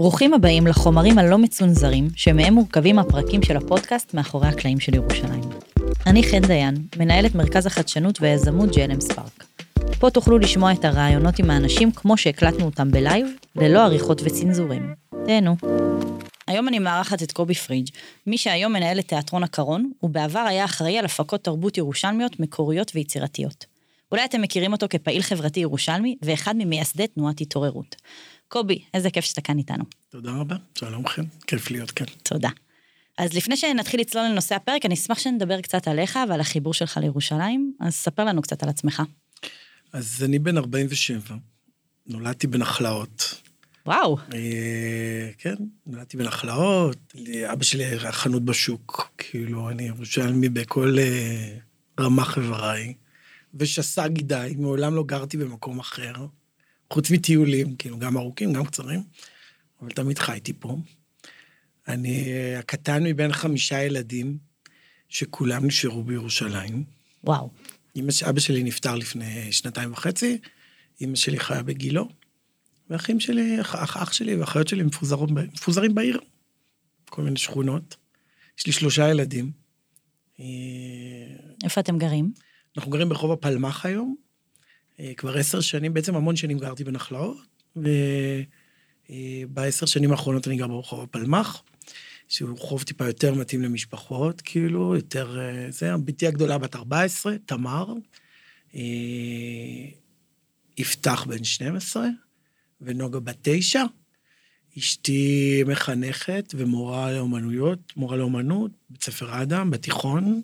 ברוכים הבאים לחומרים הלא מצונזרים, שמהם מורכבים הפרקים של הפודקאסט מאחורי הקלעים של ירושלים. אני חן דיין, מנהלת מרכז החדשנות והיזמות JLM Spark. פה תוכלו לשמוע את הראיונות עם האנשים כמו שהקלטנו אותם ב live, ללא עריכות וצנזורים. תהנו. היום אני מארחת את קובי פריג', מי שהיום מנהל את תיאטרון הקרון, ובעבר היה אחראי על הפקות תרבות ירושלמיות מקוריות ויצירתיות. אולי אתם מכירים אותו כפעיל חברתי ירושלמי, ואחד ממייסדי תנועת התעוררות. קובי, איזה כיף שאתה כאן איתנו. תודה רבה, שלום לכם, כיף להיות כאן. תודה. אז לפני שנתחיל לצלול לנושא הפרק, אני אשמח שנדבר קצת עליך ועל החיבור שלך לירושלים, אז ספר לנו קצת על עצמך. אז אני בן 47, נולדתי בנחלאות. וואו. אה, כן, נולדתי בנחלאות, אבא שלי היה חנות בשוק, כאילו, אני ירושלמי בכל אה, רמ"ח איבריי, ושס"ה גידיי, מעולם לא גרתי במקום אחר, חוץ מטיולים, כאילו, גם ארוכים, גם קצרים, אבל תמיד חייתי פה. אני הקטן מבין חמישה ילדים, שכולם נשארו בירושלים. וואו. אמא, אבא שלי נפטר לפני שנתיים וחצי, אמא שלי חיה בגילו, ואחים שלי, אח, אח שלי ואחיות שלי מפוזרים, מפוזרים בעיר, כל מיני שכונות. יש לי שלושה ילדים. אה, איפה אתם גרים? אנחנו גרים ברחוב הפלמ"ח היום, אה, כבר עשר שנים, בעצם המון שנים גרתי בנחלאות, ובעשר שנים האחרונות אני גר ברחוב הפלמ"ח, שהוא רחוב טיפה יותר מתאים למשפחות, כאילו, יותר... אה, זה, בתי הגדולה בת 14, תמר, אה, יפתח בן 12, ונוגה בת 9. אשתי מחנכת ומורה לאומנויות, מורה לאומנות, בית ספר אדם, בתיכון.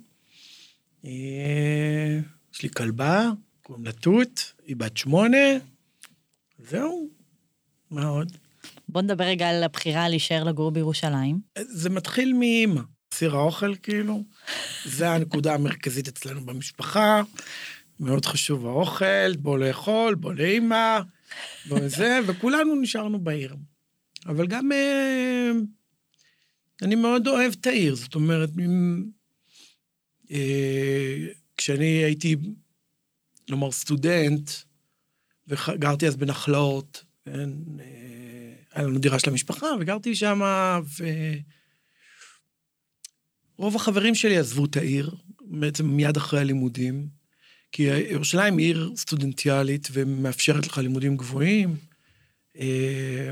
אה, יש לי כלבה, קוראים לה תות, היא בת שמונה. זהו, מה עוד? בוא נדבר רגע על הבחירה להישאר לגור בירושלים. זה מתחיל מאימא. סיר האוכל, כאילו. זה הנקודה המרכזית אצלנו במשפחה. מאוד חשוב האוכל, בוא לאכול, בוא לאימא, בוא זה, וכולנו נשארנו בעיר. אבל גם אה, אני מאוד אוהב את העיר, זאת אומרת, אה, כשאני הייתי, נאמר, סטודנט, וגרתי אז בנחלאות, כן, אה, היה לנו דירה של המשפחה, וגרתי שם, ורוב החברים שלי עזבו את העיר, בעצם מיד אחרי הלימודים, כי ירושלים היא עיר סטודנטיאלית ומאפשרת לך לימודים גבוהים,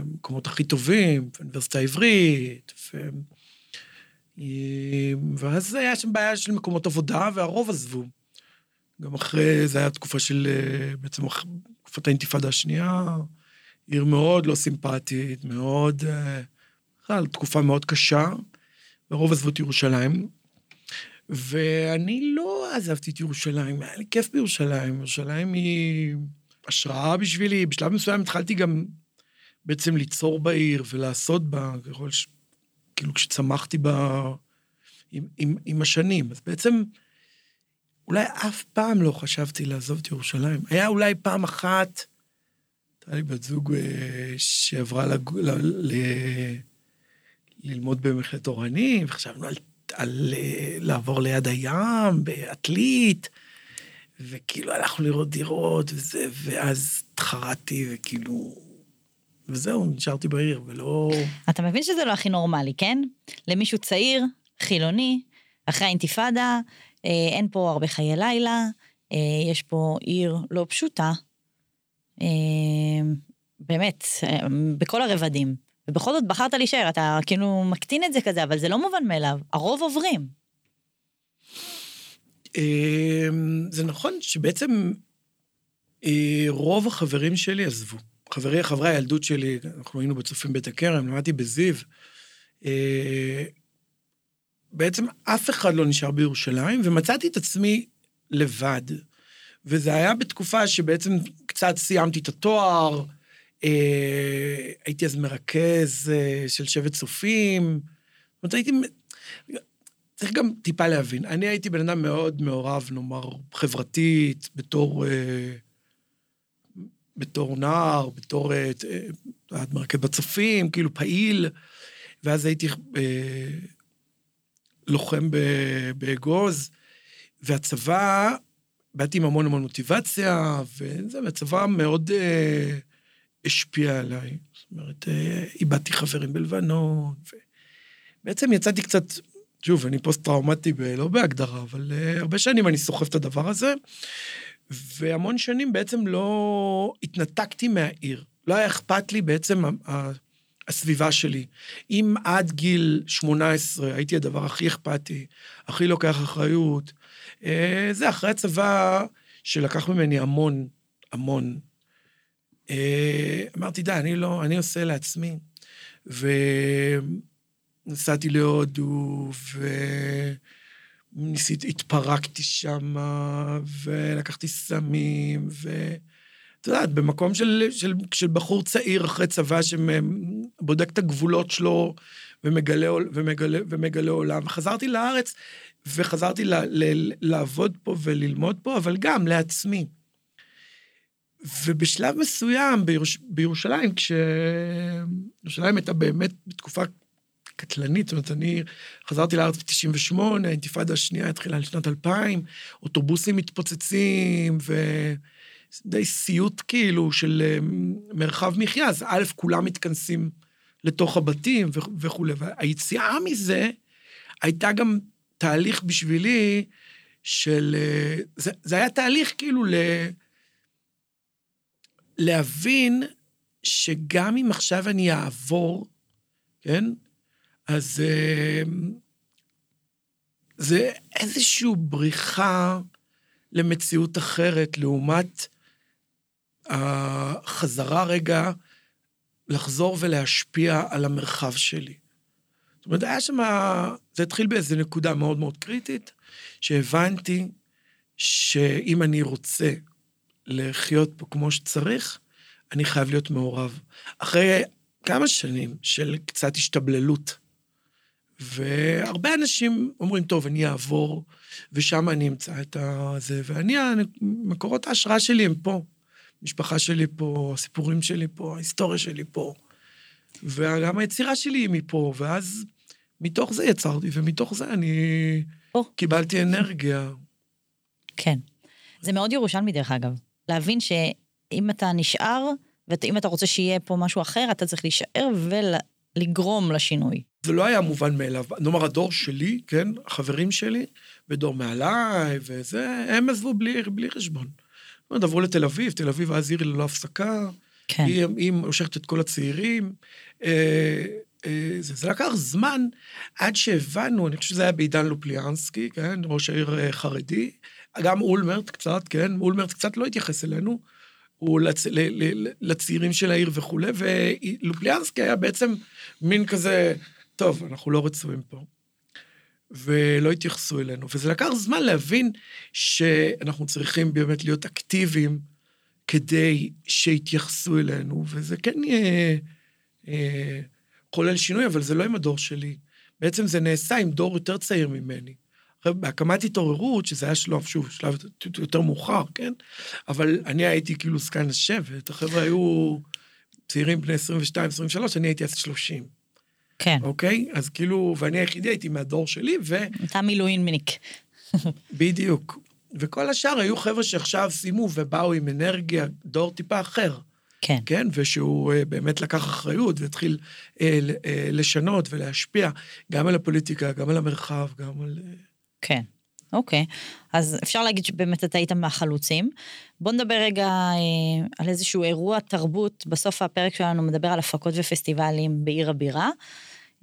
מקומות הכי טובים, אוניברסיטה העברית, ו... ואז היה שם בעיה של מקומות עבודה, והרוב עזבו. גם אחרי, זה היה תקופה של, בעצם תקופת האינתיפאדה השנייה, עיר מאוד לא סימפטית, מאוד... אה, בכלל, תקופה מאוד קשה, ורוב עזבו את ירושלים. ואני לא עזבתי את ירושלים, היה לי כיף בירושלים. ירושלים היא השראה בשבילי. בשלב מסוים התחלתי גם בעצם ליצור בעיר ולעשות בה, ככל ש... כאילו כשצמחתי בה עם, עם, עם השנים. אז בעצם אולי אף פעם לא חשבתי לעזוב את ירושלים. היה אולי פעם אחת, הייתה לי בת זוג אה, שעברה לג... ל... ל... ללמוד במכללת אורנים, וחשבנו על, על אה, לעבור ליד הים, בעתלית, וכאילו הלכנו לראות דירות, וזה, ואז התחרטתי, וכאילו... וזהו, נשארתי בעיר, ולא... אתה מבין שזה לא הכי נורמלי, כן? למישהו צעיר, חילוני, אחרי האינתיפאדה, אה, אין פה הרבה חיי לילה, יש פה עיר לא פשוטה, באמת, אמ, בכל הרבדים. ובכל זאת בחרת להישאר, אתה כאילו מקטין את זה כזה, אבל זה לא מובן מאליו, הרוב עוברים. אמ, זה נכון שבעצם אה, רוב החברים שלי עזבו. חברי, חברי הילדות שלי, אנחנו היינו בצופים בית הכרם, למדתי בזיו. אה, בעצם אף אחד לא נשאר בירושלים, ומצאתי את עצמי לבד. וזה היה בתקופה שבעצם קצת סיימתי את התואר, אה, הייתי אז מרכז אה, של שבט צופים. זאת אומרת, הייתי... צריך גם טיפה להבין. אני הייתי בן אדם מאוד מעורב, נאמר, חברתית, בתור... אה, בתור נער, בתור אה, אה, מרכז בצופים, כאילו פעיל, ואז הייתי אה, לוחם באגוז, והצבא באתי עם המון המון מוטיבציה, וזה, והצבא מאוד אה, השפיע עליי. זאת אומרת, אה, איבדתי חברים בלבנון, ובעצם יצאתי קצת, שוב, אני פוסט-טראומטי, לא בהגדרה, אבל uh, הרבה שנים אני סוחב את הדבר הזה, והמון שנים בעצם לא התנתקתי מהעיר. לא היה אכפת לי בעצם הסביבה שלי. אם עד גיל 18 הייתי הדבר הכי אכפתי, הכי לוקח אחריות, אה, זה אחרי הצבא שלקח ממני המון, המון. אה, אמרתי, די, אני לא, אני עושה לעצמי. ונסעתי להודו, וניסיתי, התפרקתי שם, ולקחתי סמים, ו... את יודעת, במקום של, של, של בחור צעיר אחרי צבא שבודק את הגבולות שלו ומגלה, ומגלה, ומגלה עולם. וחזרתי לארץ, וחזרתי ל, ל, לעבוד פה וללמוד פה, אבל גם לעצמי. ובשלב מסוים בירוש, בירושלים, כשירושלים הייתה באמת בתקופה קטלנית, זאת אומרת, אני חזרתי לארץ ב-98, האינתיפאדה השנייה התחילה לשנת 2000, אוטובוסים מתפוצצים, ו... די סיוט כאילו של אה, מרחב מחיה, אז א', כולם מתכנסים לתוך הבתים וכולי. והיציאה מזה הייתה גם תהליך בשבילי של... אה, זה, זה היה תהליך כאילו ל... להבין שגם אם עכשיו אני אעבור, כן? אז אה, זה איזושהי בריחה למציאות אחרת לעומת החזרה רגע לחזור ולהשפיע על המרחב שלי. זאת אומרת, היה שם, זה התחיל באיזו נקודה מאוד מאוד קריטית, שהבנתי שאם אני רוצה לחיות פה כמו שצריך, אני חייב להיות מעורב. אחרי כמה שנים של קצת השתבללות, והרבה אנשים אומרים, טוב, אני אעבור, ושם אני אמצא את הזה, ואני, מקורות ההשראה שלי הם פה. המשפחה שלי פה, הסיפורים שלי פה, ההיסטוריה שלי פה, וגם היצירה שלי היא מפה, ואז מתוך זה יצרתי, ומתוך זה אני oh. קיבלתי אנרגיה. כן. זה מאוד ירושלמי, דרך אגב. להבין שאם אתה נשאר, ואם אתה רוצה שיהיה פה משהו אחר, אתה צריך להישאר ולגרום לשינוי. זה לא היה מובן מאליו. נאמר, הדור שלי, כן, החברים שלי, ודור מעליי וזה, הם עזבו בלי, בלי חשבון. אומרת, עברו לתל אביב, תל אביב אז עיר ללא הפסקה. כן. היא, היא מושכת את כל הצעירים. אה, אה, זה, זה לקח זמן עד שהבנו, אני חושב שזה היה בעידן לופליאנסקי, כן, ראש העיר אה, חרדי. גם אולמרט קצת, כן, אולמרט קצת לא התייחס אלינו. הוא לצ... ל... ל... לצעירים של העיר וכולי, ולופליאנסקי היה בעצם מין כזה, טוב, אנחנו לא רצויים פה. ולא התייחסו אלינו. וזה לקח זמן להבין שאנחנו צריכים באמת להיות אקטיביים כדי שיתייחסו אלינו, וזה כן יהיה אה, חולל שינוי, אבל זה לא עם הדור שלי. בעצם זה נעשה עם דור יותר צעיר ממני. בהקמת התעוררות, שזה היה שלב, שוב, שלב יותר מאוחר, כן? אבל אני הייתי כאילו זקן השבט, החבר'ה היו צעירים בני 22-23, אני הייתי אז 30. כן. אוקיי? אז כאילו, ואני היחידי הייתי מהדור שלי, ו... אתה מילואימניק. בדיוק. וכל השאר היו חבר'ה שעכשיו סיימו ובאו עם אנרגיה, דור טיפה אחר. כן. כן, ושהוא uh, באמת לקח אחריות והתחיל uh, uh, לשנות ולהשפיע גם על הפוליטיקה, גם על המרחב, גם על... Uh... כן. אוקיי, אז אפשר להגיד שבאמת אתה היית מהחלוצים. בוא נדבר רגע אה, על איזשהו אירוע תרבות, בסוף הפרק שלנו מדבר על הפקות ופסטיבלים בעיר הבירה.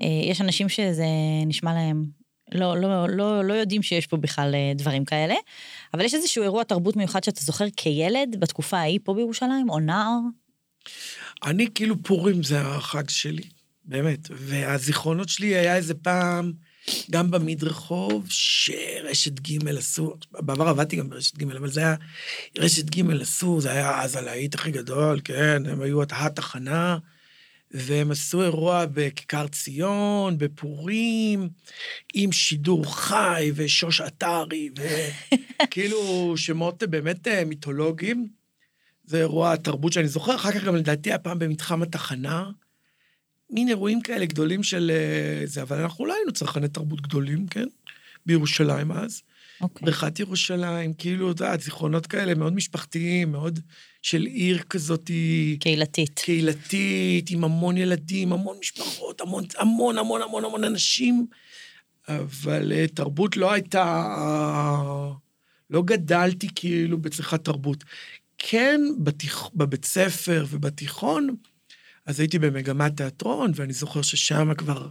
אה, יש אנשים שזה נשמע להם, לא, לא, לא, לא יודעים שיש פה בכלל אה, דברים כאלה, אבל יש איזשהו אירוע תרבות מיוחד שאתה זוכר כילד בתקופה ההיא פה בירושלים, או נער? אני כאילו פורים זה החג שלי, באמת, והזיכרונות שלי היה איזה פעם... גם במדרחוב, שרשת ג' עשו, בעבר עבדתי גם ברשת ג', אבל זה היה, רשת ג' עשו, זה היה אז הלהיט הכי גדול, כן, הם היו התחנה, והם עשו אירוע בכיכר ציון, בפורים, עם שידור חי ושוש עטרי, וכאילו שמות באמת אה, מיתולוגיים. זה אירוע תרבות שאני זוכר, אחר כך גם לדעתי היה פעם במתחם התחנה. מין אירועים כאלה גדולים של אה, זה, אבל אנחנו לא היינו צרכני תרבות גדולים, כן? בירושלים אז. Okay. אוקיי. בריכת ירושלים, כאילו, אתה יודע, זיכרונות כאלה מאוד משפחתיים, מאוד של עיר כזאת... קהילתית. קהילתית, עם המון ילדים, המון משפחות, המון, המון, המון, המון, המון אנשים, אבל אה, תרבות לא הייתה... לא גדלתי כאילו בצריכת תרבות. כן, בתיכ... בבית ספר ובתיכון, אז הייתי במגמת תיאטרון, ואני זוכר ששם כבר,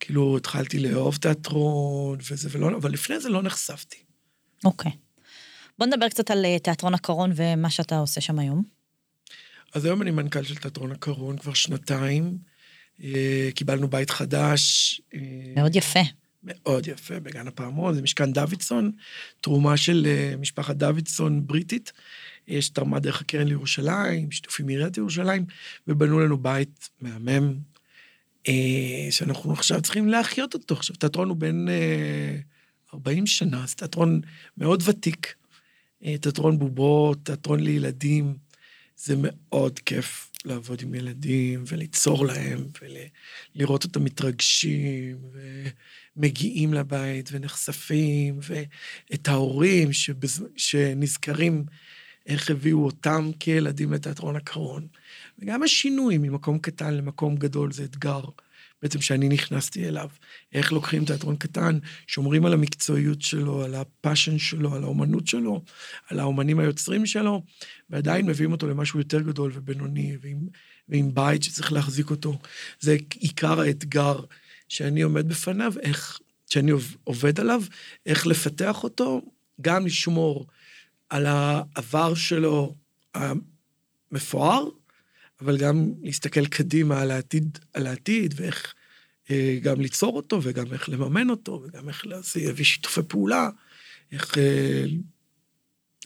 כאילו, התחלתי לאהוב תיאטרון וזה, ולא, אבל לפני זה לא נחשפתי. אוקיי. Okay. בוא נדבר קצת על אה, תיאטרון הקרון ומה שאתה עושה שם היום. אז היום אני מנכ"ל של תיאטרון הקרון כבר שנתיים. אה, קיבלנו בית חדש. אה, מאוד יפה. מאוד יפה, בגן הפעמון, זה משכן דוידסון, תרומה של משפחת דוידסון בריטית, שתרמה דרך הקרן לירושלים, שיתוף עם עיריית ירושלים, ובנו לנו בית מהמם, שאנחנו עכשיו צריכים להחיות אותו. עכשיו, תיאטרון הוא בן 40 שנה, זה תיאטרון מאוד ותיק. אה, תיאטרון בובות, תיאטרון לילדים. זה מאוד כיף לעבוד עם ילדים וליצור להם ולראות אותם מתרגשים ומגיעים לבית ונחשפים, ואת ההורים שבז... שנזכרים איך הביאו אותם כילדים לתיאטרון הקרון. וגם השינוי ממקום קטן למקום גדול זה אתגר. בעצם שאני נכנסתי אליו. איך לוקחים תיאטרון קטן, שומרים על המקצועיות שלו, על הפאשן שלו, על האומנות שלו, על האומנים היוצרים שלו, ועדיין מביאים אותו למשהו יותר גדול ובינוני, ועם, ועם בית שצריך להחזיק אותו. זה עיקר האתגר שאני עומד בפניו, איך, שאני עובד עליו, איך לפתח אותו, גם לשמור על העבר שלו המפואר, אבל גם להסתכל קדימה על העתיד, על העתיד ואיך אה, גם ליצור אותו, וגם איך לממן אותו, וגם איך להביא שיתופי פעולה, איך, אה,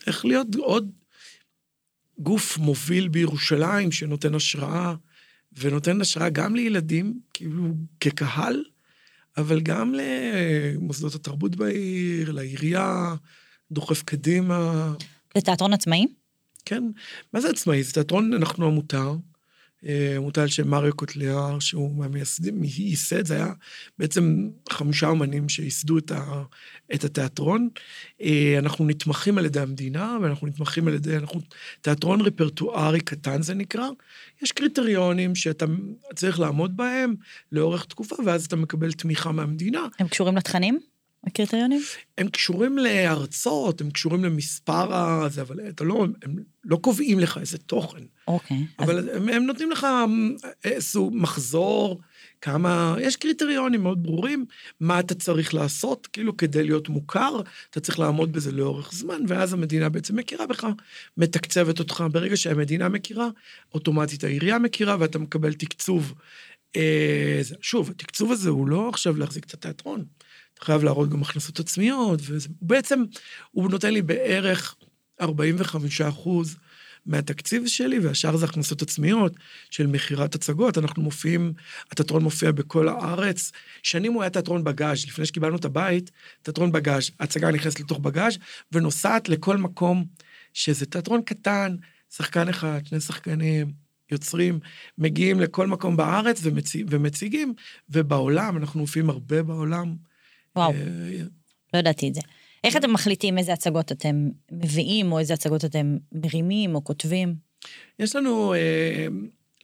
איך להיות עוד גוף מוביל בירושלים שנותן השראה, ונותן השראה גם לילדים, כאילו כקהל, אבל גם למוסדות התרבות בעיר, לעירייה, דוחף קדימה. לתיאטרון עצמאי? כן. מה זה עצמאי? זה תיאטרון, אנחנו עמותה, אה, עמותה על שם מריו קוטליאר, שהוא מהמייסדים, ייסד, זה היה בעצם חמישה אמנים שייסדו את, ה, את התיאטרון. אה, אנחנו נתמכים על ידי המדינה, ואנחנו נתמכים על ידי, אנחנו תיאטרון רפרטוארי קטן זה נקרא. יש קריטריונים שאתה צריך לעמוד בהם לאורך תקופה, ואז אתה מקבל תמיכה מהמדינה. הם קשורים לתכנים? הקריטריונים? הם קשורים להרצות, הם קשורים למספר הזה, אבל אתה לא, הם לא קובעים לך איזה תוכן. אוקיי. אבל אז... הם, הם נותנים לך איזשהו מחזור, כמה, יש קריטריונים מאוד ברורים, מה אתה צריך לעשות, כאילו כדי להיות מוכר, אתה צריך לעמוד בזה לאורך זמן, ואז המדינה בעצם מכירה בך, מתקצבת אותך. ברגע שהמדינה מכירה, אוטומטית העירייה מכירה, ואתה מקבל תקצוב. אה, שוב, התקצוב הזה הוא לא עכשיו להחזיק את התיאטרון. חייב להראות גם הכנסות עצמיות, ובעצם הוא נותן לי בערך 45 אחוז מהתקציב שלי, והשאר זה הכנסות עצמיות של מכירת הצגות. אנחנו מופיעים, התיאטרון מופיע בכל הארץ. שנים הוא היה תיאטרון בגאז', לפני שקיבלנו את הבית, תיאטרון בגאז', ההצגה נכנסת לתוך בגאז' ונוסעת לכל מקום, שזה תיאטרון קטן, שחקן אחד, שני שחקנים, יוצרים, מגיעים לכל מקום בארץ ומציג, ומציגים, ובעולם, אנחנו מופיעים הרבה בעולם. וואו, אה, לא ידעתי את זה. איך אתם מחליטים איזה הצגות אתם מביאים, או איזה הצגות אתם מרימים או כותבים? יש לנו, אה,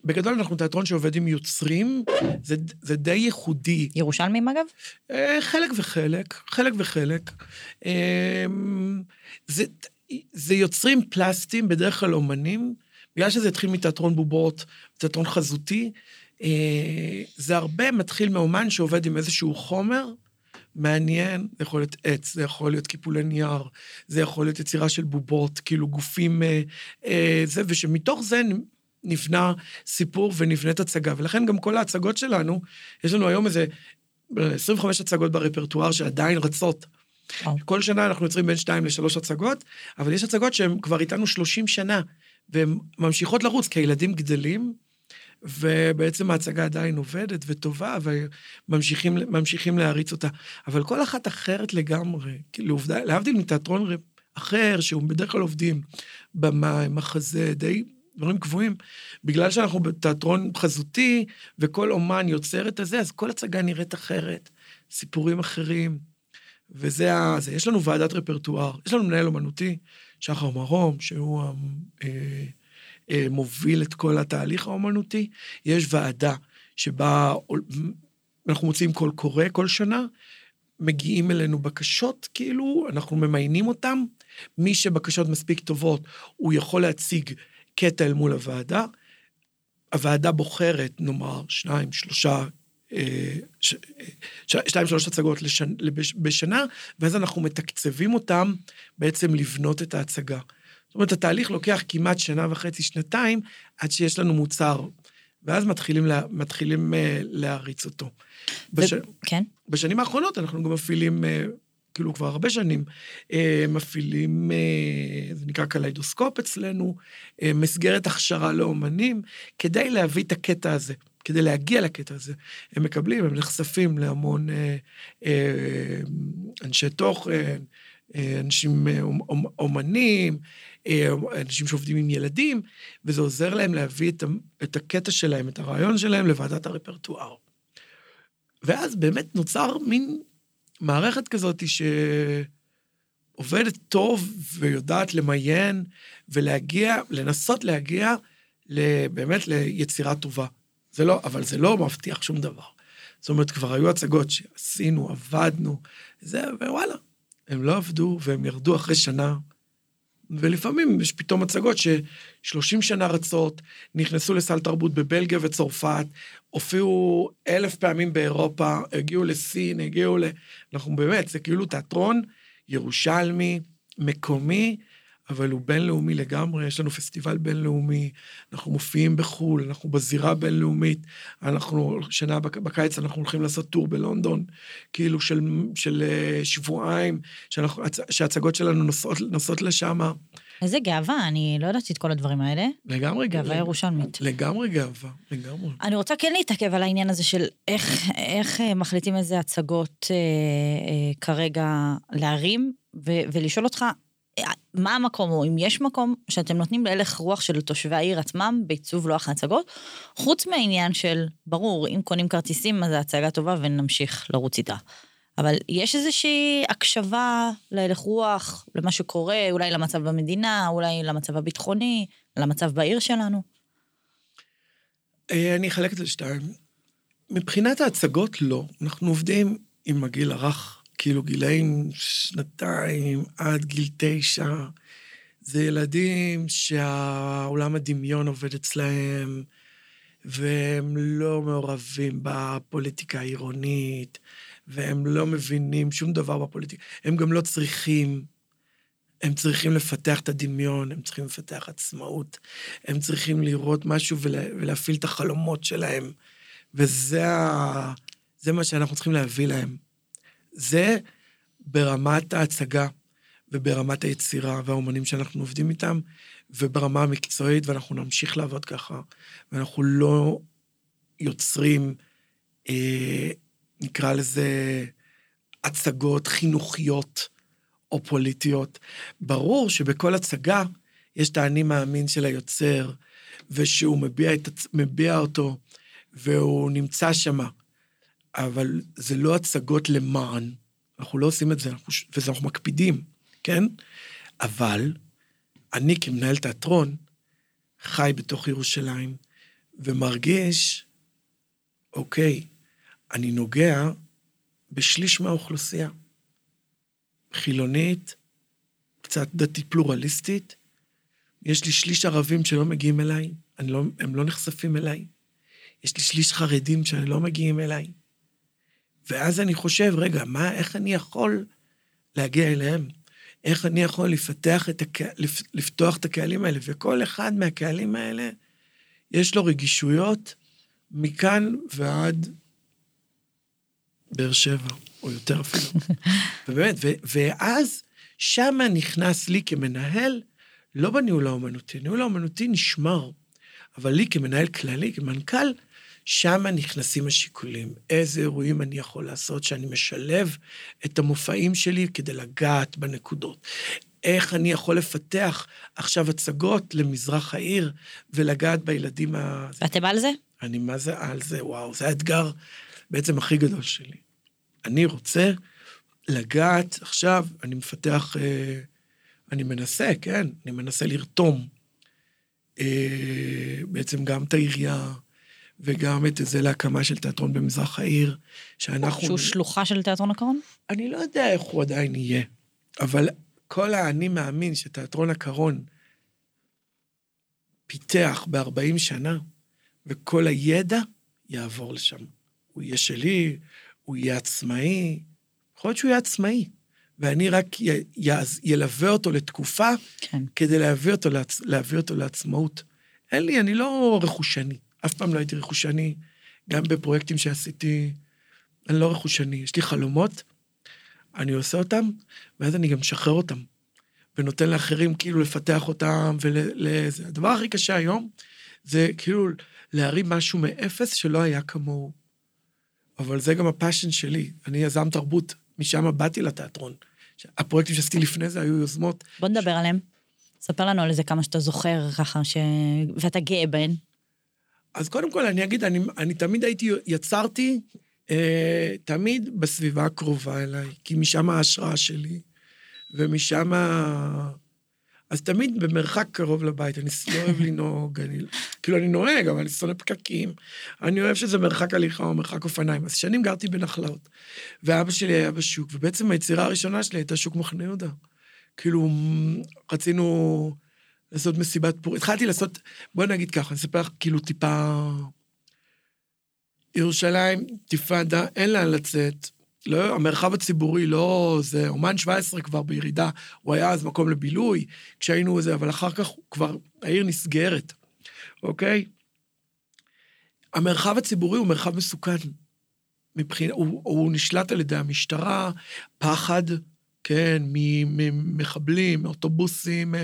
בגדול אנחנו תיאטרון שעובד עם יוצרים, זה, זה די ייחודי. ירושלמים אגב? אה, חלק וחלק, חלק וחלק. זה, זה יוצרים פלסטיים, בדרך כלל אומנים, בגלל שזה התחיל מתיאטרון בובות, תיאטרון חזותי, זה הרבה מתחיל מאומן שעובד עם איזשהו חומר, מעניין, זה יכול להיות עץ, זה יכול להיות קיפולי נייר, זה יכול להיות יצירה של בובות, כאילו גופים, אה, אה, זה, ושמתוך זה נבנה סיפור ונבנית הצגה. ולכן גם כל ההצגות שלנו, יש לנו היום איזה 25 הצגות ברפרטואר שעדיין רצות. Oh. כל שנה אנחנו יוצרים בין שתיים לשלוש הצגות, אבל יש הצגות שהן כבר איתנו 30 שנה, והן ממשיכות לרוץ, כי הילדים גדלים, ובעצם ההצגה עדיין עובדת וטובה, וממשיכים להריץ אותה. אבל כל אחת אחרת לגמרי, כאילו, להבדיל מתיאטרון אחר, שהוא בדרך כלל עובדים במה, מחזה, די דברים קבועים, בגלל שאנחנו בתיאטרון חזותי, וכל אומן יוצר את הזה, אז כל הצגה נראית אחרת, סיפורים אחרים. וזה ה... זה. יש לנו ועדת רפרטואר, יש לנו מנהל אומנותי, שחר מרום, שהוא... אה, אה, מוביל את כל התהליך האומנותי. יש ועדה שבה אנחנו מוציאים קול קורא כל שנה, מגיעים אלינו בקשות, כאילו, אנחנו ממיינים אותם. מי שבקשות מספיק טובות, הוא יכול להציג קטע אל מול הוועדה. הוועדה בוחרת, נאמר, שניים, שלושה, אה, ש, שתיים, שלוש הצגות לשנ, בשנה, ואז אנחנו מתקצבים אותם בעצם לבנות את ההצגה. זאת אומרת, התהליך לוקח כמעט שנה וחצי, שנתיים, עד שיש לנו מוצר, ואז מתחילים, לה, מתחילים uh, להריץ אותו. בש... כן. בשנים האחרונות אנחנו גם מפעילים, uh, כאילו כבר הרבה שנים, uh, מפעילים, uh, זה נקרא קליידוסקופ אצלנו, uh, מסגרת הכשרה לאומנים, כדי להביא את הקטע הזה. כדי להגיע לקטע הזה. הם מקבלים, הם נחשפים להמון אה, אה, אנשי תוכן, אה, אנשים אה, אומנים, אנשים שעובדים עם ילדים, וזה עוזר להם להביא את, את הקטע שלהם, את הרעיון שלהם, לוועדת הרפרטואר. ואז באמת נוצר מין מערכת כזאת שעובדת טוב ויודעת למיין ולהגיע, לנסות להגיע באמת ליצירה טובה. זה לא, אבל זה לא מבטיח שום דבר. זאת אומרת, כבר היו הצגות שעשינו, עבדנו, זה, ווואלה, הם לא עבדו והם ירדו אחרי שנה. ולפעמים יש פתאום הצגות ש-30 שנה רצות, נכנסו לסל תרבות בבלגיה וצרפת, הופיעו אלף פעמים באירופה, הגיעו לסין, הגיעו ל... אנחנו באמת, זה כאילו תיאטרון ירושלמי, מקומי, אבל הוא בינלאומי לגמרי, יש לנו פסטיבל בינלאומי, אנחנו מופיעים בחו"ל, אנחנו בזירה בינלאומית, אנחנו, שנה בקיץ אנחנו הולכים לעשות טור בלונדון, כאילו של, של אה, שבועיים, שאנחנו, שההצגות שלנו נוסעות, נוסעות לשם. איזה גאווה, אני לא ידעתי את כל הדברים האלה. לגמרי גאווה. גאווה ירושלמית. לגמרי גאווה, לגמרי. אני רוצה כן להתעכב על העניין הזה של איך, איך אה, מחליטים איזה הצגות אה, אה, כרגע להרים, ו- ולשאול אותך, מה המקום, או אם יש מקום שאתם נותנים להלך רוח של תושבי העיר עצמם בעיצוב לוח ההצגות, חוץ מהעניין של, ברור, אם קונים כרטיסים אז ההצגה טובה ונמשיך לרוץ איתה. אבל יש איזושהי הקשבה להלך רוח, למה שקורה, אולי למצב במדינה, אולי למצב הביטחוני, למצב בעיר שלנו? אה, אני אחלק את זה לשתיים. מבחינת ההצגות, לא. אנחנו עובדים עם הגיל הרך כאילו גילאים שנתיים עד גיל תשע, זה ילדים שהעולם הדמיון עובד אצלהם, והם לא מעורבים בפוליטיקה העירונית, והם לא מבינים שום דבר בפוליטיקה. הם גם לא צריכים, הם צריכים לפתח את הדמיון, הם צריכים לפתח עצמאות, הם צריכים לראות משהו ולה, ולהפעיל את החלומות שלהם, וזה ה, מה שאנחנו צריכים להביא להם. זה ברמת ההצגה וברמת היצירה והאומנים שאנחנו עובדים איתם, וברמה המקצועית, ואנחנו נמשיך לעבוד ככה, ואנחנו לא יוצרים, אה, נקרא לזה, הצגות חינוכיות או פוליטיות. ברור שבכל הצגה יש את האני מאמין של היוצר, ושהוא מביע, את, מביע אותו, והוא נמצא שמה. אבל זה לא הצגות למען, אנחנו לא עושים את זה, אנחנו, וזה אנחנו מקפידים, כן? אבל אני כמנהל תיאטרון חי בתוך ירושלים ומרגיש, אוקיי, אני נוגע בשליש מהאוכלוסייה. חילונית, קצת דתית פלורליסטית, יש לי שליש ערבים שלא מגיעים אליי, לא, הם לא נחשפים אליי. יש לי שליש חרדים שלא מגיעים אליי. ואז אני חושב, רגע, מה, איך אני יכול להגיע אליהם? איך אני יכול לפתח את הקה... לפתוח את הקהלים האלה? וכל אחד מהקהלים האלה, יש לו רגישויות מכאן ועד באר שבע, או יותר אפילו. ובאמת, ו... ואז שמה נכנס לי כמנהל, לא בניהול האומנותי, הניהול האומנותי נשמר, אבל לי כמנהל כללי, כמנכ"ל, שם נכנסים השיקולים. איזה אירועים אני יכול לעשות שאני משלב את המופעים שלי כדי לגעת בנקודות. איך אני יכול לפתח עכשיו הצגות למזרח העיר ולגעת בילדים ה... ואתם על זה? אני מה זה על זה, וואו, זה האתגר בעצם הכי גדול שלי. אני רוצה לגעת, עכשיו אני מפתח, אה, אני מנסה, כן, אני מנסה לרתום אה, בעצם גם את העירייה, וגם את זה להקמה של תיאטרון במזרח העיר, שאנחנו... שהוא שלוחה של תיאטרון הקרון? אני לא יודע איך הוא עדיין יהיה, אבל כל האני מאמין שתיאטרון הקרון פיתח ב-40 שנה, וכל הידע יעבור לשם. הוא יהיה שלי, הוא יהיה עצמאי, יכול להיות שהוא יהיה עצמאי, ואני רק י, י, ילווה אותו לתקופה, כן. כדי להביא אותו, לעצ, להביא אותו לעצמאות. אין לי, אני לא רכושני. אף פעם לא הייתי רכושני, גם בפרויקטים שעשיתי, אני לא רכושני. יש לי חלומות, אני עושה אותם, ואז אני גם משחרר אותם. ונותן לאחרים כאילו לפתח אותם ולזה. הדבר הכי קשה היום זה כאילו להרים משהו מאפס שלא היה כמוהו. אבל זה גם הפאשן שלי, אני יזם תרבות, משם באתי לתיאטרון. הפרויקטים שעשיתי לפני זה היו יוזמות. בוא נדבר עליהם. ספר לנו על איזה כמה שאתה זוכר ככה, ש... ואתה גאה בהן. אז קודם כל אני אגיד, אני, אני תמיד הייתי, יצרתי אה, תמיד בסביבה הקרובה אליי, כי משם ההשראה שלי, ומשם... אז תמיד במרחק קרוב לבית, אני לא אוהב לנהוג, אני, כאילו אני נוהג, אבל אני שונא פקקים. אני אוהב שזה מרחק הליכה או מרחק אופניים. אז שנים גרתי בנחלאות, ואבא שלי היה בשוק, ובעצם היצירה הראשונה שלי הייתה שוק מחנה יהודה. כאילו, רצינו לעשות מסיבת פור... התחלתי לעשות, בוא נגיד ככה, אני אספר לך כאילו טיפה... ירושלים, תפאדה, אין לאן לצאת. לא, המרחב הציבורי לא... זה אומן 17 כבר בירידה, הוא היה אז מקום לבילוי, כשהיינו זה, אבל אחר כך כבר העיר נסגרת, אוקיי? המרחב הציבורי הוא מרחב מסוכן. מבחינה, הוא, הוא נשלט על ידי המשטרה, פחד, כן, ממחבלים, מאוטובוסים,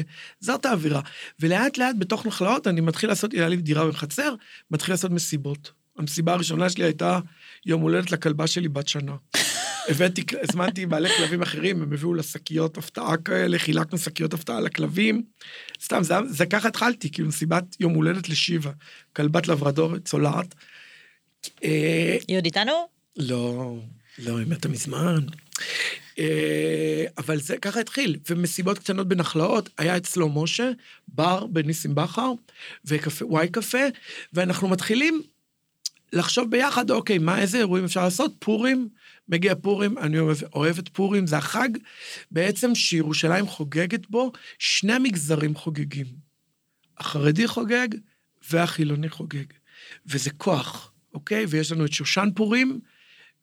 זאת האווירה. ולאט לאט בתוך נחלאות אני מתחיל לעשות, היה לי דירה בחצר, מתחיל לעשות מסיבות. המסיבה הראשונה שלי הייתה יום הולדת לכלבה שלי בת שנה. הבאתי, הזמנתי בעלי כלבים אחרים, הם הביאו לה שקיות הפתעה כאלה, חילקנו שקיות הפתעה לכלבים. סתם, זה, זה ככה התחלתי, כאילו מסיבת יום הולדת לשיבה, כלבת לברדור צולעת. אה, היא עוד איתנו? לא, לא, היא מתה מזמן. אה, אבל זה ככה התחיל, ומסיבות קטנות בנחלאות, היה אצלו משה, בר בניסים בכר, ווואי קפה, ואנחנו מתחילים לחשוב ביחד, אוקיי, מה, איזה אירועים אפשר לעשות? פורים, מגיע פורים, אני אוהב, אוהב את פורים, זה החג בעצם שירושלים חוגגת בו, שני המגזרים חוגגים. החרדי חוגג והחילוני חוגג. וזה כוח, אוקיי? ויש לנו את שושן פורים,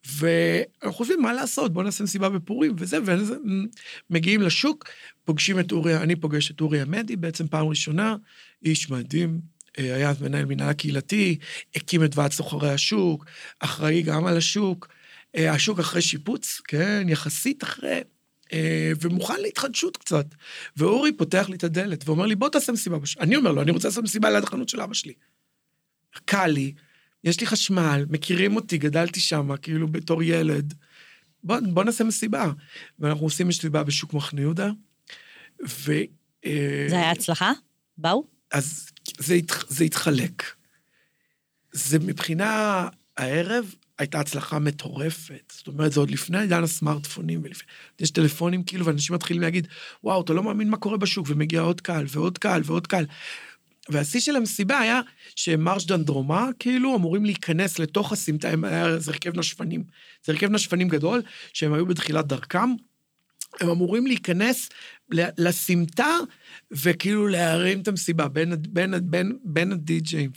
ואנחנו חושבים מה לעשות, בואו נעשה מסיבה בפורים וזה, ומגיעים לשוק, פוגשים את אורי, אני פוגש את אורי עמדי בעצם פעם ראשונה, איש מדהים, אה, היה מנהל מנהל הקהילתי, הקים את ועד סוחרי השוק, אחראי גם על השוק, אה, השוק אחרי שיפוץ, כן, יחסית אחרי, אה, ומוכן להתחדשות קצת. ואורי פותח לי את הדלת ואומר לי, בוא תעשה מסיבה. אני אומר לו, אני רוצה לעשות מסיבה ליד החנות של אבא שלי. קל לי, יש לי חשמל, מכירים אותי, גדלתי שם, כאילו בתור ילד. בוא, בוא נעשה מסיבה. ואנחנו עושים מסיבה בשוק מחנה יהודה, ו... זה היה הצלחה? באו? אז זה, זה התחלק. זה מבחינה הערב הייתה הצלחה מטורפת. זאת אומרת, זה עוד לפני עידן הסמארטפונים, ולפני... יש טלפונים כאילו, ואנשים מתחילים להגיד, וואו, אתה לא מאמין מה קורה בשוק, ומגיע עוד קהל, ועוד קהל, ועוד קהל. והשיא של המסיבה היה שמרש דנדרומה, כאילו, אמורים להיכנס לתוך הסמטה, זה הרכב נשפנים. זה הרכב נשפנים גדול, שהם היו בתחילת דרכם. הם אמורים להיכנס לסמטה וכאילו להרים את המסיבה בין, בין, בין, בין הדי-ג'אים.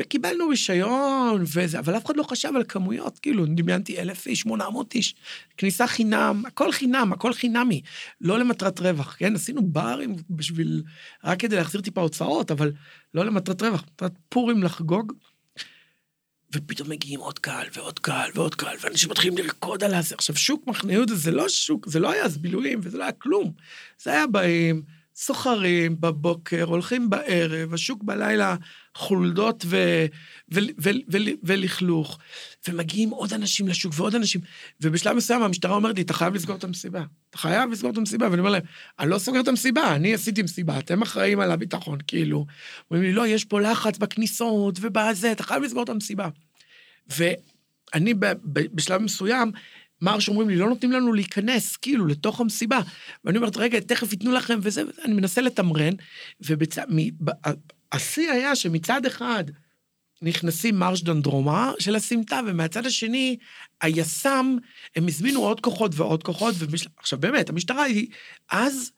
וקיבלנו רישיון וזה, אבל אף אחד לא חשב על כמויות, כאילו, דמיינתי אלף איש, שמונה מאות איש, כניסה חינם, הכל חינם, הכל חינמי, לא למטרת רווח, כן? עשינו ברים בשביל, רק כדי להחזיר טיפה הוצאות, אבל לא למטרת רווח, מטרת פורים לחגוג. ופתאום מגיעים עוד קהל ועוד קהל ועוד קהל, ואנשים מתחילים לרקוד על הזה. עכשיו, שוק מחנה יהודה זה לא שוק, זה לא היה אז בילויים וזה לא היה כלום. זה היה באים, סוחרים בבוקר, הולכים בערב, השוק בלילה חולדות ו, ו, ו, ו, ו, ולכלוך, ומגיעים עוד אנשים לשוק ועוד אנשים, ובשלב מסוים המשטרה אומרת לי, אתה חייב לסגור את המסיבה. אתה חייב לסגור את המסיבה, ואני אומר להם, אני לא סוגר את המסיבה, אני עשיתי מסיבה, אתם אחראים על הביטחון, כאילו. אומרים לי, לא, יש פה לחץ בכניסות ובזה, אתה חייב לסגור את המסיבה. ואני בשלב מסוים, מרש אומרים לי, לא נותנים לנו להיכנס, כאילו, לתוך המסיבה. ואני אומרת, רגע, תכף ייתנו לכם וזה, וזה, אני מנסה לתמרן, והשיא היה שמצד אחד נכנסים מרש דנדרומה של הסמטה, ומהצד השני, היס"מ, הם הזמינו עוד כוחות ועוד כוחות, ומש... עכשיו באמת, המשטרה היא אז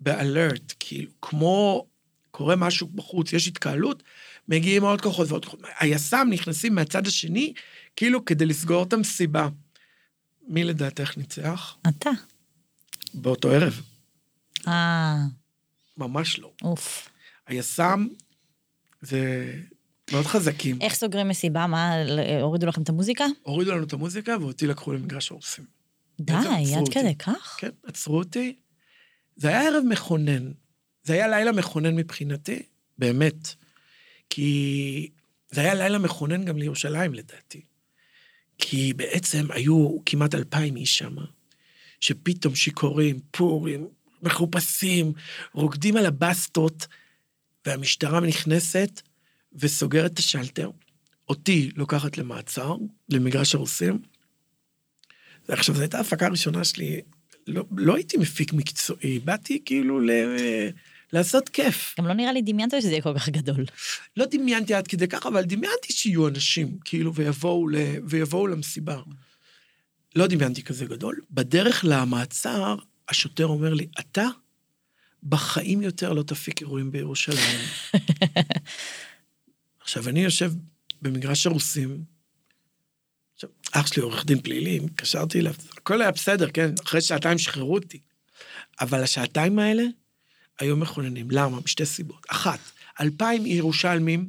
באלרט, כאילו, כמו קורה משהו בחוץ, יש התקהלות, מגיעים עוד כוחות ועוד כוחות. היס"מ נכנסים מהצד השני, כאילו כדי לסגור את המסיבה. מי לדעתך ניצח? אתה. באותו ערב. אה, ממש לא. אוף. היס"מ זה מאוד חזקים. איך סוגרים מסיבה? מה, הורידו לכם את המוזיקה? הורידו לנו את המוזיקה ואותי לקחו למגרש הורסים. די, עד. כדי כך? כן, עצרו אותי. זה היה ערב מכונן. זה היה לילה מכונן מבחינתי, באמת. כי זה היה לילה מכונן גם לירושלים, לדעתי. כי בעצם היו כמעט אלפיים איש שם, שפתאום שיכורים, פורים, מחופשים, רוקדים על הבסטות, והמשטרה נכנסת וסוגרת את השלטר. אותי לוקחת למעצר, למגרש הרוסים. ועכשיו, זו הייתה ההפקה הראשונה שלי, לא, לא הייתי מפיק מקצועי, באתי כאילו ל... לעשות כיף. גם לא נראה לי דמיינת שזה יהיה כל כך גדול. לא דמיינתי עד כדי כך, אבל דמיינתי שיהיו אנשים, כאילו, ויבואו, ל... ויבואו למסיבה. לא דמיינתי כזה גדול. בדרך למעצר, השוטר אומר לי, אתה בחיים יותר לא תפיק אירועים בירושלים. עכשיו, אני יושב במגרש הרוסים, עכשיו, אח שלי עורך דין פלילי, התקשרתי אליו, הכל היה בסדר, כן? אחרי שעתיים שחררו אותי. אבל השעתיים האלה היו מכוננים. למה? משתי סיבות. אחת, אלפיים ירושלמים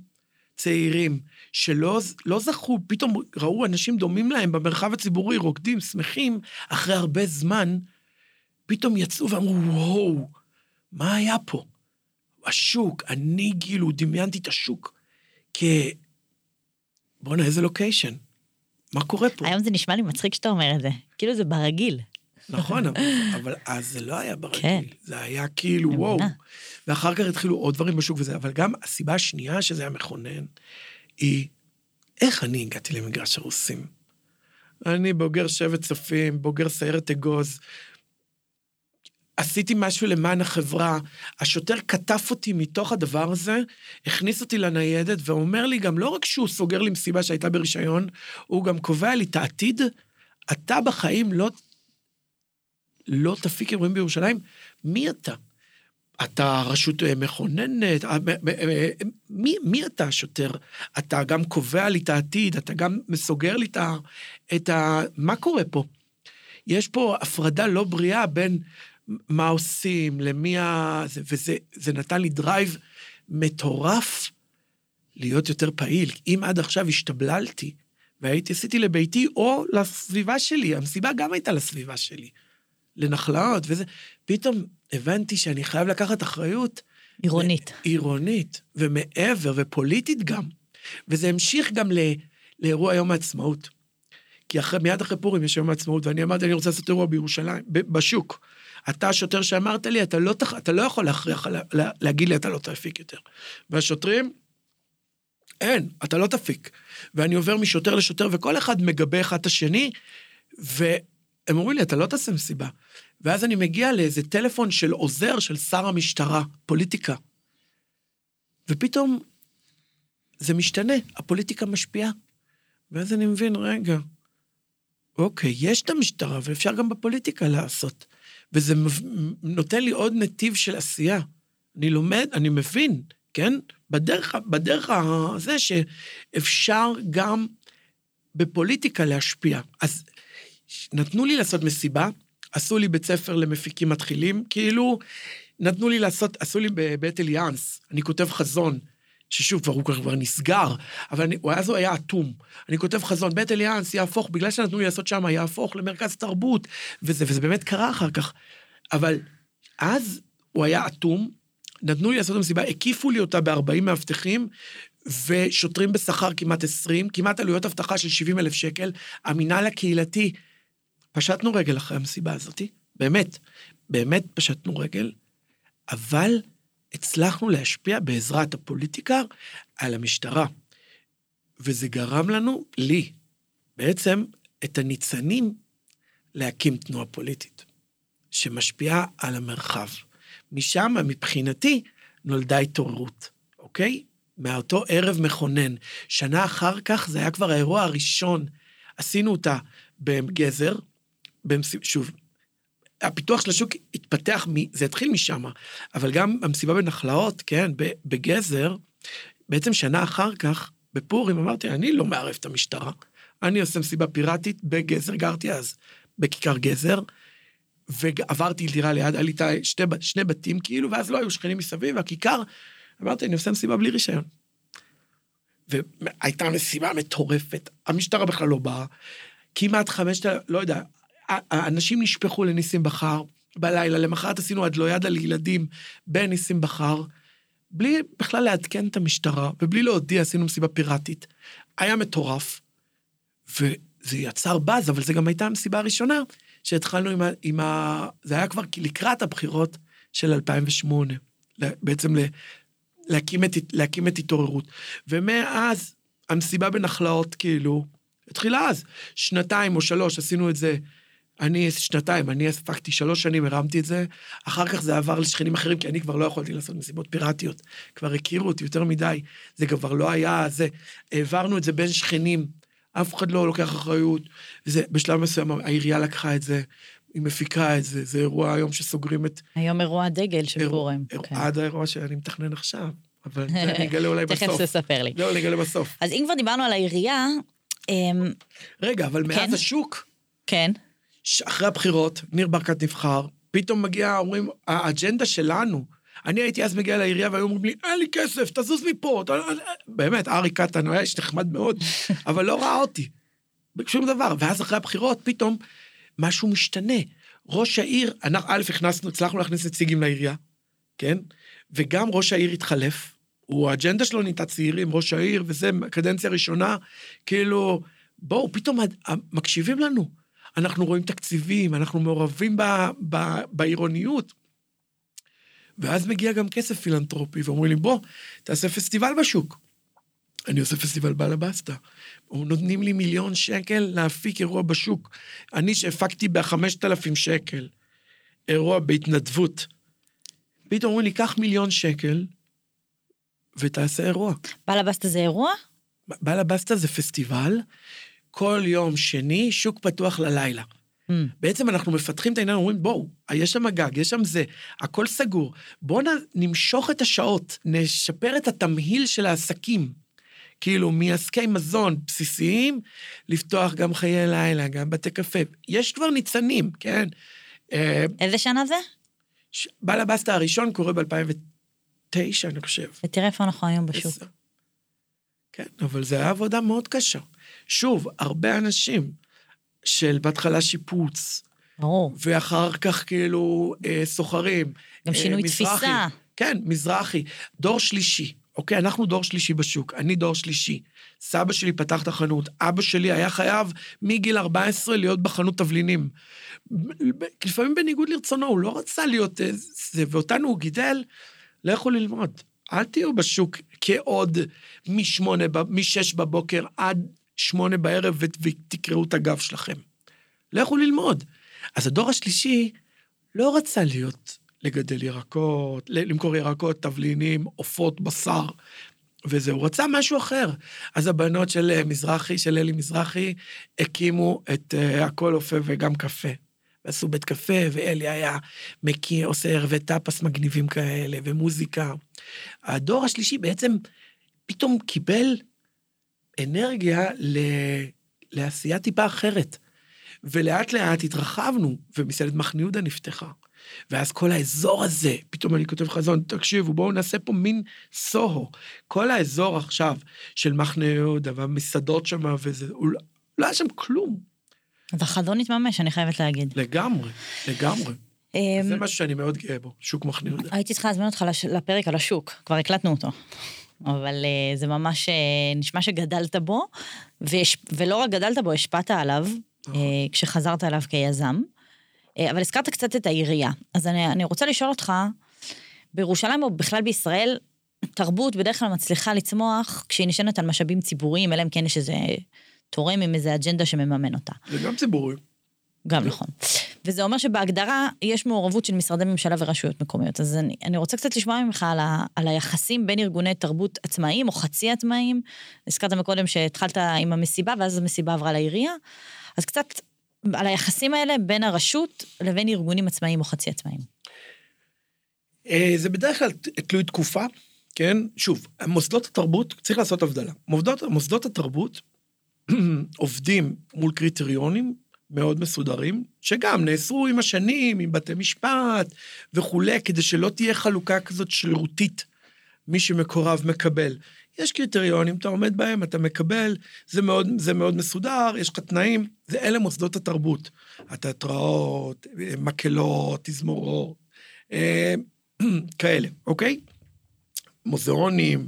צעירים שלא לא זכו, פתאום ראו אנשים דומים להם במרחב הציבורי, רוקדים, שמחים, אחרי הרבה זמן, פתאום יצאו ואמרו, וואו, מה היה פה? השוק, אני כאילו דמיינתי את השוק כ... בואנה, איזה לוקיישן. מה קורה פה? היום זה נשמע לי מצחיק שאתה אומר את זה. כאילו זה ברגיל. נכון, אבל, אבל אז זה לא היה ברגיל. כן. זה היה כאילו, וואו. ואחר כך התחילו עוד דברים בשוק וזה, אבל גם הסיבה השנייה שזה היה מכונן, היא איך אני הגעתי למגרש הרוסים. אני בוגר שבט צופים, בוגר סיירת אגוז, עשיתי משהו למען החברה, השוטר כתף אותי מתוך הדבר הזה, הכניס אותי לניידת ואומר לי גם, לא רק שהוא סוגר לי מסיבה שהייתה ברישיון, הוא גם קובע לי את העתיד, אתה בחיים לא, לא תפיק אירועים בירושלים, מי אתה? אתה רשות אה, מכוננת, אה, אה, מי, מי אתה השוטר? אתה גם קובע לי את העתיד, אתה גם מסוגר לי את ה... מה קורה פה? יש פה הפרדה לא בריאה בין מה עושים, למי ה... זה- וזה זה נתן לי drive מטורף להיות יותר פעיל. אם עד עכשיו השתבללתי והייתי, עשיתי לביתי או לסביבה שלי, המסיבה גם הייתה לסביבה שלי, לנחלאות וזה, פתאום הבנתי שאני חייב לקחת אחריות עירונית. עירונית, ומעבר, ופוליטית גם. וזה המשיך גם ל, לאירוע יום העצמאות. כי אחרי, מיד אחרי פורים יש יום העצמאות, ואני אמרתי, אני רוצה לעשות אירוע בירושלים, בשוק. אתה השוטר שאמרת לי, אתה לא, תח... אתה לא יכול להכריח, לה... לה... להגיד לי, אתה לא תפיק יותר. והשוטרים, אין, אתה לא תפיק. ואני עובר משוטר לשוטר, וכל אחד מגבה אחד את השני, והם אומרים לי, אתה לא תעשה מסיבה. ואז אני מגיע לאיזה טלפון של עוזר של שר המשטרה, פוליטיקה. ופתאום זה משתנה, הפוליטיקה משפיעה. ואז אני מבין, רגע, אוקיי, יש את המשטרה, ואפשר גם בפוליטיקה לעשות. וזה נותן לי עוד נתיב של עשייה. אני לומד, אני מבין, כן? בדרך, בדרך הזה שאפשר גם בפוליטיקה להשפיע. אז נתנו לי לעשות מסיבה, עשו לי בית ספר למפיקים מתחילים, כאילו, נתנו לי לעשות, עשו לי בבית אליאנס, אני כותב חזון, ששוב, כבר הוא כבר נסגר, אבל אני, הוא אז הוא היה אטום. אני כותב חזון, בית אליאנס יהפוך, בגלל שנתנו לי לעשות שם, יהפוך למרכז תרבות, וזה, וזה באמת קרה אחר כך. אבל אז הוא היה אטום, נתנו לי לעשות את המסיבה, הקיפו לי אותה ב-40 מאבטחים, ושוטרים בשכר כמעט 20, כמעט עלויות אבטחה של 70 אלף שקל. המינהל הקהילתי, פשטנו רגל אחרי המסיבה הזאתי, באמת, באמת פשטנו רגל, אבל הצלחנו להשפיע בעזרת הפוליטיקה על המשטרה. וזה גרם לנו, לי, בעצם, את הניצנים להקים תנועה פוליטית, שמשפיעה על המרחב. משם, מבחינתי, נולדה התעוררות, אוקיי? מאותו ערב מכונן. שנה אחר כך, זה היה כבר האירוע הראשון. עשינו אותה בגזר, במס... שוב, הפיתוח של השוק התפתח, מ... זה התחיל משם, אבל גם המסיבה בנחלאות, כן, בגזר, בעצם שנה אחר כך, בפורים, אמרתי, אני לא מערב את המשטרה, אני עושה מסיבה פיראטית בגזר, גרתי אז בכיכר גזר, ועברתי דירה ליד, היה לי שתי, שני בתים כאילו, ואז לא היו שכנים מסביב, והכיכר, אמרתי, אני עושה מסיבה בלי רישיון. והייתה מסיבה מטורפת, המשטרה בכלל לא באה, כמעט חמשת, לא יודע, האנשים נשפכו לניסים בחר בלילה, למחרת עשינו עד לא יד על ילדים בניסים בחר, בלי בכלל לעדכן את המשטרה, ובלי להודיע עשינו מסיבה פיראטית. היה מטורף, וזה יצר באז, אבל זו גם הייתה המסיבה הראשונה שהתחלנו עם ה... עם ה... זה היה כבר לקראת הבחירות של 2008, בעצם ל... להקים את, להקים את התעוררות. ומאז המסיבה בנחלאות, כאילו, התחילה אז. שנתיים או שלוש עשינו את זה אני שנתיים, אני הספקתי שלוש שנים, הרמתי את זה, אחר כך זה עבר לשכנים אחרים, כי אני כבר לא יכולתי לעשות מסיבות פיראטיות. כבר הכירו אותי יותר מדי, זה כבר לא היה זה. העברנו את זה בין שכנים, אף אחד לא לוקח אחריות, וזה, בשלב מסוים העירייה לקחה את זה, היא מפיקה את זה, זה אירוע היום שסוגרים את... היום אירוע דגל של פורים. כן. עד האירוע שאני מתכנן עכשיו, אבל אני אגלה אולי בסוף. תכף תספר לי. לא, אני אגלה בסוף. אז אם כבר דיברנו על העירייה... אמ, רגע, אבל מאז כן. השוק... כן. אחרי הבחירות, ניר ברקת נבחר, פתאום מגיע, אומרים, האג'נדה שלנו, אני הייתי אז מגיע לעירייה והיו אומרים לי, אין לי כסף, תזוז מפה. באמת, ארי קטן, הוא היה איש נחמד מאוד, אבל לא ראה אותי. שום דבר. ואז אחרי הבחירות, פתאום משהו משתנה. ראש העיר, אנחנו, א', הכנסנו, הצלחנו להכניס נציגים לעירייה, כן? וגם ראש העיר התחלף. הוא, האג'נדה שלו נהייתה צעירים, ראש העיר, וזה, קדנציה ראשונה, כאילו, בואו, פתאום מקשיבים לנו. אנחנו רואים תקציבים, אנחנו מעורבים ב, ב, בעירוניות. ואז מגיע גם כסף פילנטרופי, ואומרים לי, בוא, תעשה פסטיבל בשוק. אני עושה פסטיבל באלבסטה. נותנים לי מיליון שקל להפיק אירוע בשוק. אני שהפקתי בחמשת אלפים שקל אירוע בהתנדבות. פתאום אומרים לי, קח מיליון שקל ותעשה אירוע. באלבסטה זה אירוע? באלבסטה זה פסטיבל כל יום שני, שוק פתוח ללילה. Mm. בעצם אנחנו מפתחים את העניין, אומרים, בואו, יש שם גג, יש שם זה, הכל סגור. בואו נמשוך את השעות, נשפר את התמהיל של העסקים. כאילו, מעסקי מזון בסיסיים, לפתוח גם חיי לילה, גם בתי קפה. יש כבר ניצנים, כן? אה, איזה שנה זה? ש... בלבסטה הראשון קורה ב-2009, אני חושב. ותראה איפה אנחנו היום בשוק. כן, אבל זו הייתה עבודה מאוד קשה. שוב, הרבה אנשים של בהתחלה שיפוץ. ברור. ואחר כך כאילו אה, סוחרים. גם אה, שינוי מזרחי, תפיסה. כן, מזרחי. דור שלישי, אוקיי? אנחנו דור שלישי בשוק, אני דור שלישי. סבא שלי פתח את החנות, אבא שלי היה חייב מגיל 14 להיות בחנות תבלינים. לפעמים בניגוד לרצונו, הוא לא רצה להיות זה, ואותנו הוא גידל, לכו ללמוד. אל תהיו בשוק כעוד משמונה, משש בבוקר עד שמונה בערב ותקראו את הגב שלכם. לכו ללמוד. אז הדור השלישי לא רצה להיות, לגדל ירקות, למכור ירקות, תבלינים, עופות, בשר, וזה, הוא רצה משהו אחר. אז הבנות של אה, מזרחי, של אלי מזרחי, הקימו את uh, הכל אופה וגם קפה. ועשו בית קפה, ואלי היה מקיא, עושה ערבי טאפס מגניבים כאלה, ומוזיקה. הדור השלישי בעצם פתאום קיבל אנרגיה ל... לעשייה טיפה אחרת. ולאט לאט התרחבנו, ומסעדת מחנה יהודה נפתחה. ואז כל האזור הזה, פתאום אני כותב חזון, תקשיבו, בואו נעשה פה מין סוהו. כל האזור עכשיו של מחנה יהודה והמסעדות שם וזה, הוא לא, לא היה שם כלום. אז החזון התממש, אני חייבת להגיד. לגמרי, לגמרי. אמ, זה משהו שאני מאוד גאה בו, שוק מחנה יהודה. הייתי צריכה להזמין אותך לפרק על השוק, כבר הקלטנו אותו. אבל uh, זה ממש uh, נשמע שגדלת בו, ויש, ולא רק גדלת בו, השפעת עליו, uh, כשחזרת אליו כיזם. Uh, אבל הזכרת קצת את העירייה. אז אני, אני רוצה לשאול אותך, בירושלים או בכלל בישראל, תרבות בדרך כלל מצליחה לצמוח כשהיא נשענת על משאבים ציבוריים, אלא אם כן יש איזה תורם עם איזה אג'נדה שמממן אותה. זה גם ציבורי. גם נכון. וזה אומר שבהגדרה יש מעורבות של משרדי ממשלה ורשויות מקומיות. אז אני, אני רוצה קצת לשמוע ממך על, ה, על היחסים בין ארגוני תרבות עצמאיים או חצי עצמאיים. הזכרת מקודם שהתחלת עם המסיבה ואז המסיבה עברה לעירייה. אז קצת על היחסים האלה בין הרשות לבין ארגונים עצמאיים או חצי עצמאיים. אה, זה בדרך כלל תלוי תקופה, כן? שוב, מוסדות התרבות, צריך לעשות הבדלה. מוסדות, מוסדות התרבות עובדים מול קריטריונים מאוד מסודרים, שגם נאסרו עם השנים, עם בתי משפט וכולי, כדי שלא תהיה חלוקה כזאת שרירותית. מי שמקורב מקבל. יש קריטריונים, אתה עומד בהם, אתה מקבל, זה מאוד, זה מאוד מסודר, יש לך תנאים, זה אלה מוסדות התרבות. התיאטראות, מקהלות, תזמורות, אה, כאלה, אוקיי? מוזיאונים,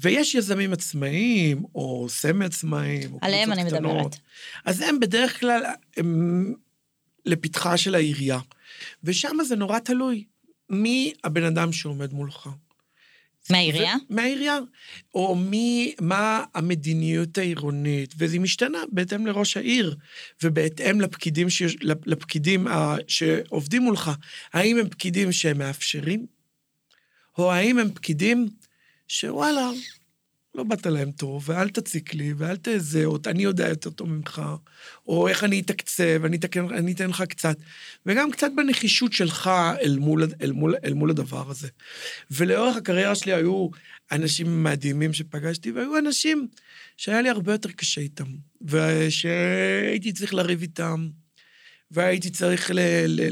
ויש יזמים עצמאיים, או סמי עצמאים, או עליהם אני קטנות. מדברת. אז הם בדרך כלל, הם לפתחה של העירייה. ושם זה נורא תלוי. מי הבן אדם שעומד מולך? מהעירייה? מהעירייה. או מי, מה המדיניות העירונית, וזה משתנה בהתאם לראש העיר, ובהתאם לפקידים, ש, לפקידים שעובדים מולך. האם הם פקידים שהם מאפשרים, או האם הם פקידים שוואלה, לא באת להם טוב, ואל תציק לי, ואל תזה, או אני יודע יותר טוב ממך, או איך אני אתקצב, אני, אתקן, אני אתן לך קצת, וגם קצת בנחישות שלך אל מול, אל, מול, אל מול הדבר הזה. ולאורך הקריירה שלי היו אנשים מדהימים שפגשתי, והיו אנשים שהיה לי הרבה יותר קשה איתם, ושהייתי צריך לריב איתם, והייתי צריך ל... ל...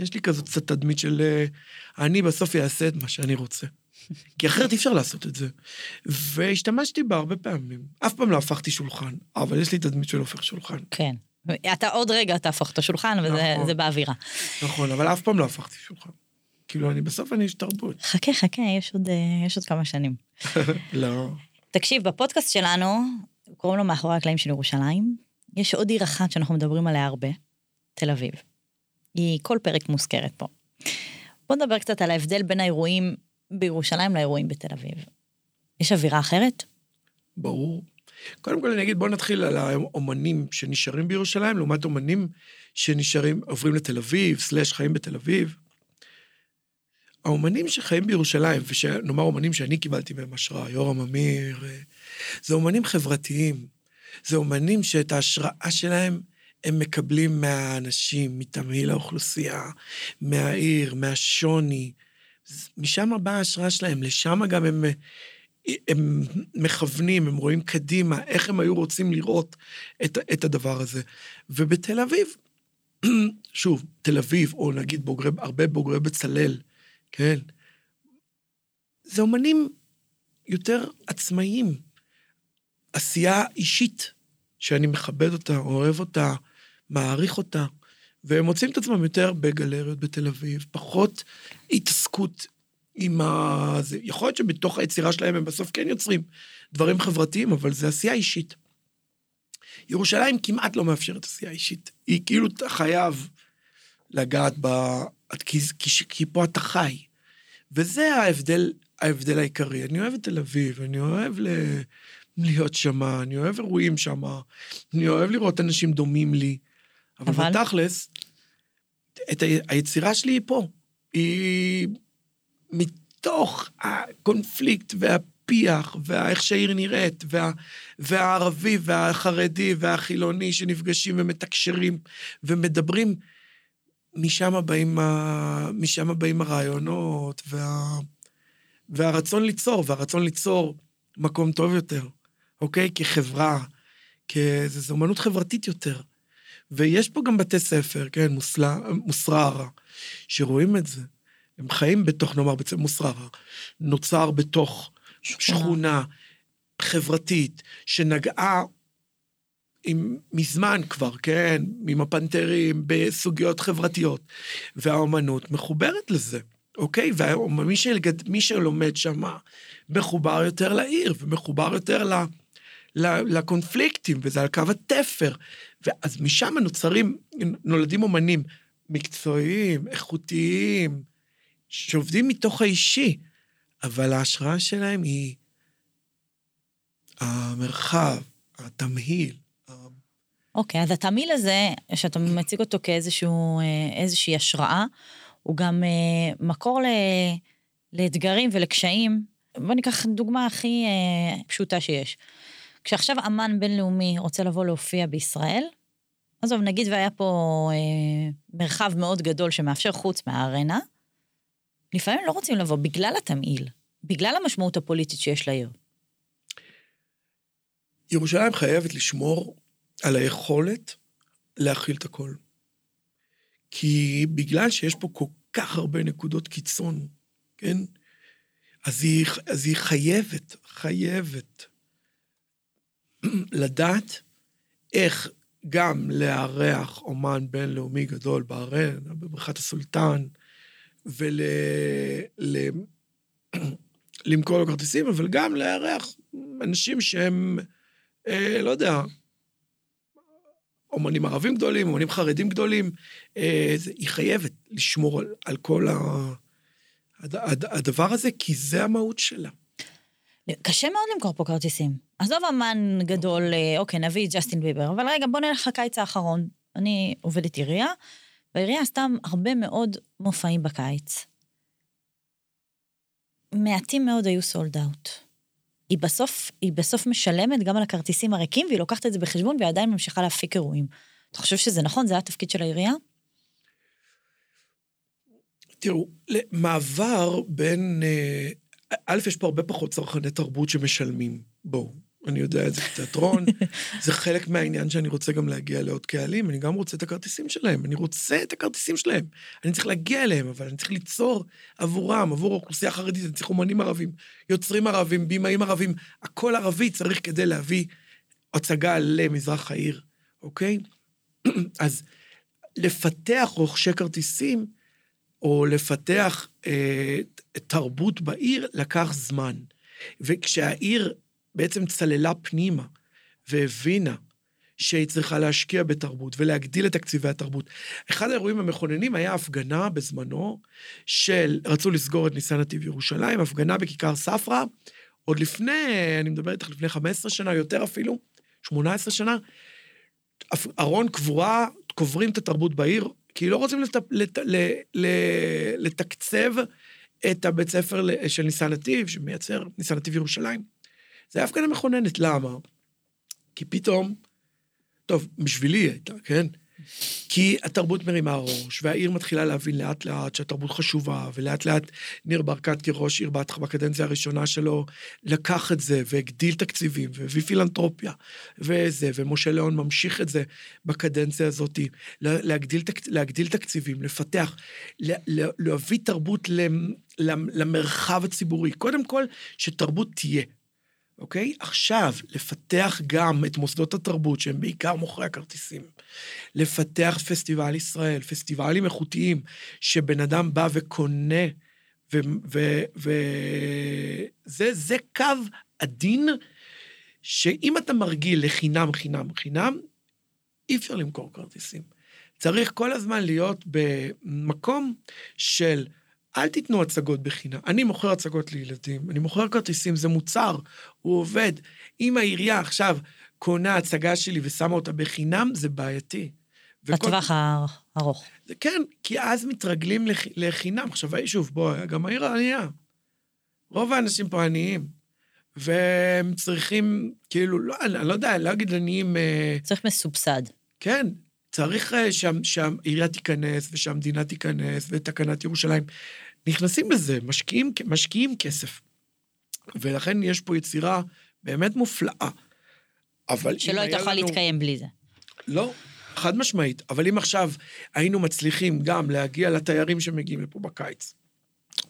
יש לי כזאת קצת תדמית של אני בסוף אעשה את מה שאני רוצה. כי אחרת אי אפשר לעשות את זה. והשתמשתי בה הרבה פעמים. אף פעם לא הפכתי שולחן, אבל יש לי תדמית של הופך שולחן. כן. אתה עוד רגע תהפוך את השולחן, וזה נכון, באווירה. נכון, אבל אף פעם לא הפכתי שולחן. כאילו, אני בסוף אני איש תרבות. חכה, חכה, יש עוד, אה, יש עוד כמה שנים. לא. תקשיב, בפודקאסט שלנו, קוראים לו מאחורי הקלעים של ירושלים, יש עוד עיר אחת שאנחנו מדברים עליה הרבה, תל אביב. היא כל פרק מוזכרת פה. בוא נדבר קצת על ההבדל בין האירועים בירושלים לאירועים בתל אביב. יש אווירה אחרת? ברור. קודם כל אני אגיד, בואו נתחיל על האומנים שנשארים בירושלים, לעומת אומנים שנשארים, עוברים לתל אביב, סלאש חיים בתל אביב. האומנים שחיים בירושלים, ונאמר אומנים שאני קיבלתי מהם השראה, יורם אמיר, אה, זה אומנים חברתיים. זה אומנים שאת ההשראה שלהם הם מקבלים מהאנשים, מתמהיל האוכלוסייה, מהעיר, מהשוני, משם באה ההשראה שלהם, לשם גם הם, הם מכוונים, הם רואים קדימה, איך הם היו רוצים לראות את, את הדבר הזה. ובתל אביב, שוב, תל אביב, או נגיד בוגרי, הרבה בוגרי בצלאל, כן? זה אומנים יותר עצמאיים. עשייה אישית, שאני מכבד אותה, אוהב אותה, מעריך אותה. והם מוצאים את עצמם יותר בגלריות בתל אביב, פחות התעסקות עם ה... זה. יכול להיות שבתוך היצירה שלהם הם בסוף כן יוצרים דברים חברתיים, אבל זה עשייה אישית. ירושלים כמעט לא מאפשרת עשייה אישית. היא כאילו, אתה חייב לגעת ב... כי, כי, כי פה אתה חי. וזה ההבדל, ההבדל העיקרי. אני אוהב את תל אביב, אני אוהב ל... להיות שמה, אני אוהב אירועים שמה, אני אוהב לראות אנשים דומים לי. אבל, אבל... בתכלס, את היצירה שלי היא פה. היא מתוך הקונפליקט והפיח, ואיך שהעיר נראית, וה, והערבי והחרדי והחילוני שנפגשים ומתקשרים ומדברים, משם באים, ה, משם באים הרעיונות וה, והרצון ליצור, והרצון ליצור מקום טוב יותר, אוקיי? כחברה, זו אומנות חברתית יותר. ויש פה גם בתי ספר, כן, מוסררה, שרואים את זה. הם חיים בתוך, נאמר, מוסררה, נוצר בתוך שכונה, שכונה חברתית, שנגעה עם, מזמן כבר, כן, עם הפנתרים, בסוגיות חברתיות, והאומנות מחוברת לזה, אוקיי? ומי שלגד, שלומד שם מחובר יותר לעיר, ומחובר יותר ל... לקונפליקטים, וזה על קו התפר. ואז משם נוצרים, נולדים אומנים מקצועיים, איכותיים, שעובדים מתוך האישי, אבל ההשראה שלהם היא המרחב, התמהיל. אוקיי, אז התמהיל הזה, שאתה מציג אותו כאיזושהי אה, השראה, הוא גם אה, מקור ל, לאתגרים ולקשיים. בוא ניקח דוגמה הכי אה, פשוטה שיש. כשעכשיו אמן בינלאומי רוצה לבוא להופיע בישראל, עזוב, נגיד והיה פה אה, מרחב מאוד גדול שמאפשר חוץ מהארנה, לפעמים לא רוצים לבוא בגלל התמהיל, בגלל המשמעות הפוליטית שיש לעיר. ירושלים חייבת לשמור על היכולת להכיל את הכל. כי בגלל שיש פה כל כך הרבה נקודות קיצון, כן? אז היא, אז היא חייבת, חייבת לדעת איך גם לארח אומן בינלאומי גדול בארנה, בבריכת הסולטן, ולמכור לו כרטיסים, אבל גם לארח אנשים שהם, אה, לא יודע, אומנים ערבים גדולים, אומנים חרדים גדולים. אה, זה, היא חייבת לשמור על, על כל ה, הד, הד, הדבר הזה, כי זה המהות שלה. קשה מאוד למכור פה כרטיסים. עזוב אמן גדול, אה, אוקיי, נביא את ג'סטין ביבר, אבל רגע, בוא נלך לקיץ האחרון. אני עובדת עירייה, והעירייה עשתה הרבה מאוד מופעים בקיץ. מעטים מאוד היו סולד אאוט. היא בסוף, היא בסוף משלמת גם על הכרטיסים הריקים, והיא לוקחת את זה בחשבון והיא עדיין ממשיכה להפיק אירועים. אתה חושב שזה נכון? זה התפקיד של העירייה? תראו, מעבר בין... אה, א', יש פה הרבה פחות צרכני תרבות שמשלמים. בואו, אני יודע את זה כתיאטרון, זה חלק מהעניין שאני רוצה גם להגיע לעוד קהלים, אני גם רוצה את הכרטיסים שלהם, אני רוצה את הכרטיסים שלהם. אני צריך להגיע אליהם, אבל אני צריך ליצור עבורם, עבור האוכלוסייה החרדית, אני צריך אומנים ערבים, יוצרים ערבים, בימאים ערבים, הכל ערבי צריך כדי להביא הצגה למזרח העיר, אוקיי? אז לפתח רוכשי כרטיסים, או לפתח אה, תרבות בעיר, לקח זמן. וכשהעיר בעצם צללה פנימה והבינה שהיא צריכה להשקיע בתרבות ולהגדיל את תקציבי התרבות. אחד האירועים המכוננים היה הפגנה בזמנו של, רצו לסגור את ניסן נתיב ירושלים, הפגנה בכיכר ספרא, עוד לפני, אני מדבר איתך לפני 15 שנה, יותר אפילו, 18 שנה, ארון קבורה, קוברים את התרבות בעיר, כי לא רוצים לת, לת, לת, לתקצב את הבית ספר של ניסן נתיב, שמייצר ניסן נתיב ירושלים. זה היה הפגנה מכוננת, למה? כי פתאום, טוב, בשבילי הייתה, כן? כי התרבות מרימה ראש, והעיר מתחילה להבין לאט לאט שהתרבות חשובה, ולאט לאט ניר ברקת כראש עיר בקדנציה הראשונה שלו, לקח את זה והגדיל תקציבים, והביא פילנטרופיה, וזה, ומשה ליאון ממשיך את זה בקדנציה הזאת, להגדיל, להגדיל תקציבים, לפתח, להביא תרבות למרחב הציבורי. קודם כל, שתרבות תהיה. אוקיי? עכשיו, לפתח גם את מוסדות התרבות, שהם בעיקר מוכרי הכרטיסים. לפתח פסטיבל ישראל, פסטיבלים איכותיים, שבן אדם בא וקונה, וזה קו עדין, שאם אתה מרגיל לחינם, חינם, חינם, אי אפשר למכור כרטיסים. צריך כל הזמן להיות במקום של אל תיתנו הצגות בחינם. אני מוכר הצגות לילדים, אני מוכר כרטיסים, זה מוצר, הוא עובד. אם העירייה עכשיו קונה הצגה שלי ושמה אותה בחינם, זה בעייתי. בטווח הארוך. כן, כי אז מתרגלים לח, לחינם. עכשיו, שוב, בוא, גם העיר ענייה. רוב האנשים פה עניים, והם צריכים, כאילו, לא, אני לא יודע, לא אגיד עניים... אה, צריך מסובסד. כן, צריך אה, שהעירייה תיכנס, ושהמדינה תיכנס, ותקנת ירושלים. נכנסים בזה, משקיעים, משקיעים כסף. ולכן יש פה יצירה באמת מופלאה. אבל שלא הייתה יכולה לנו... להתקיים בלי זה. לא, חד משמעית. אבל אם עכשיו היינו מצליחים גם להגיע לתיירים שמגיעים לפה בקיץ,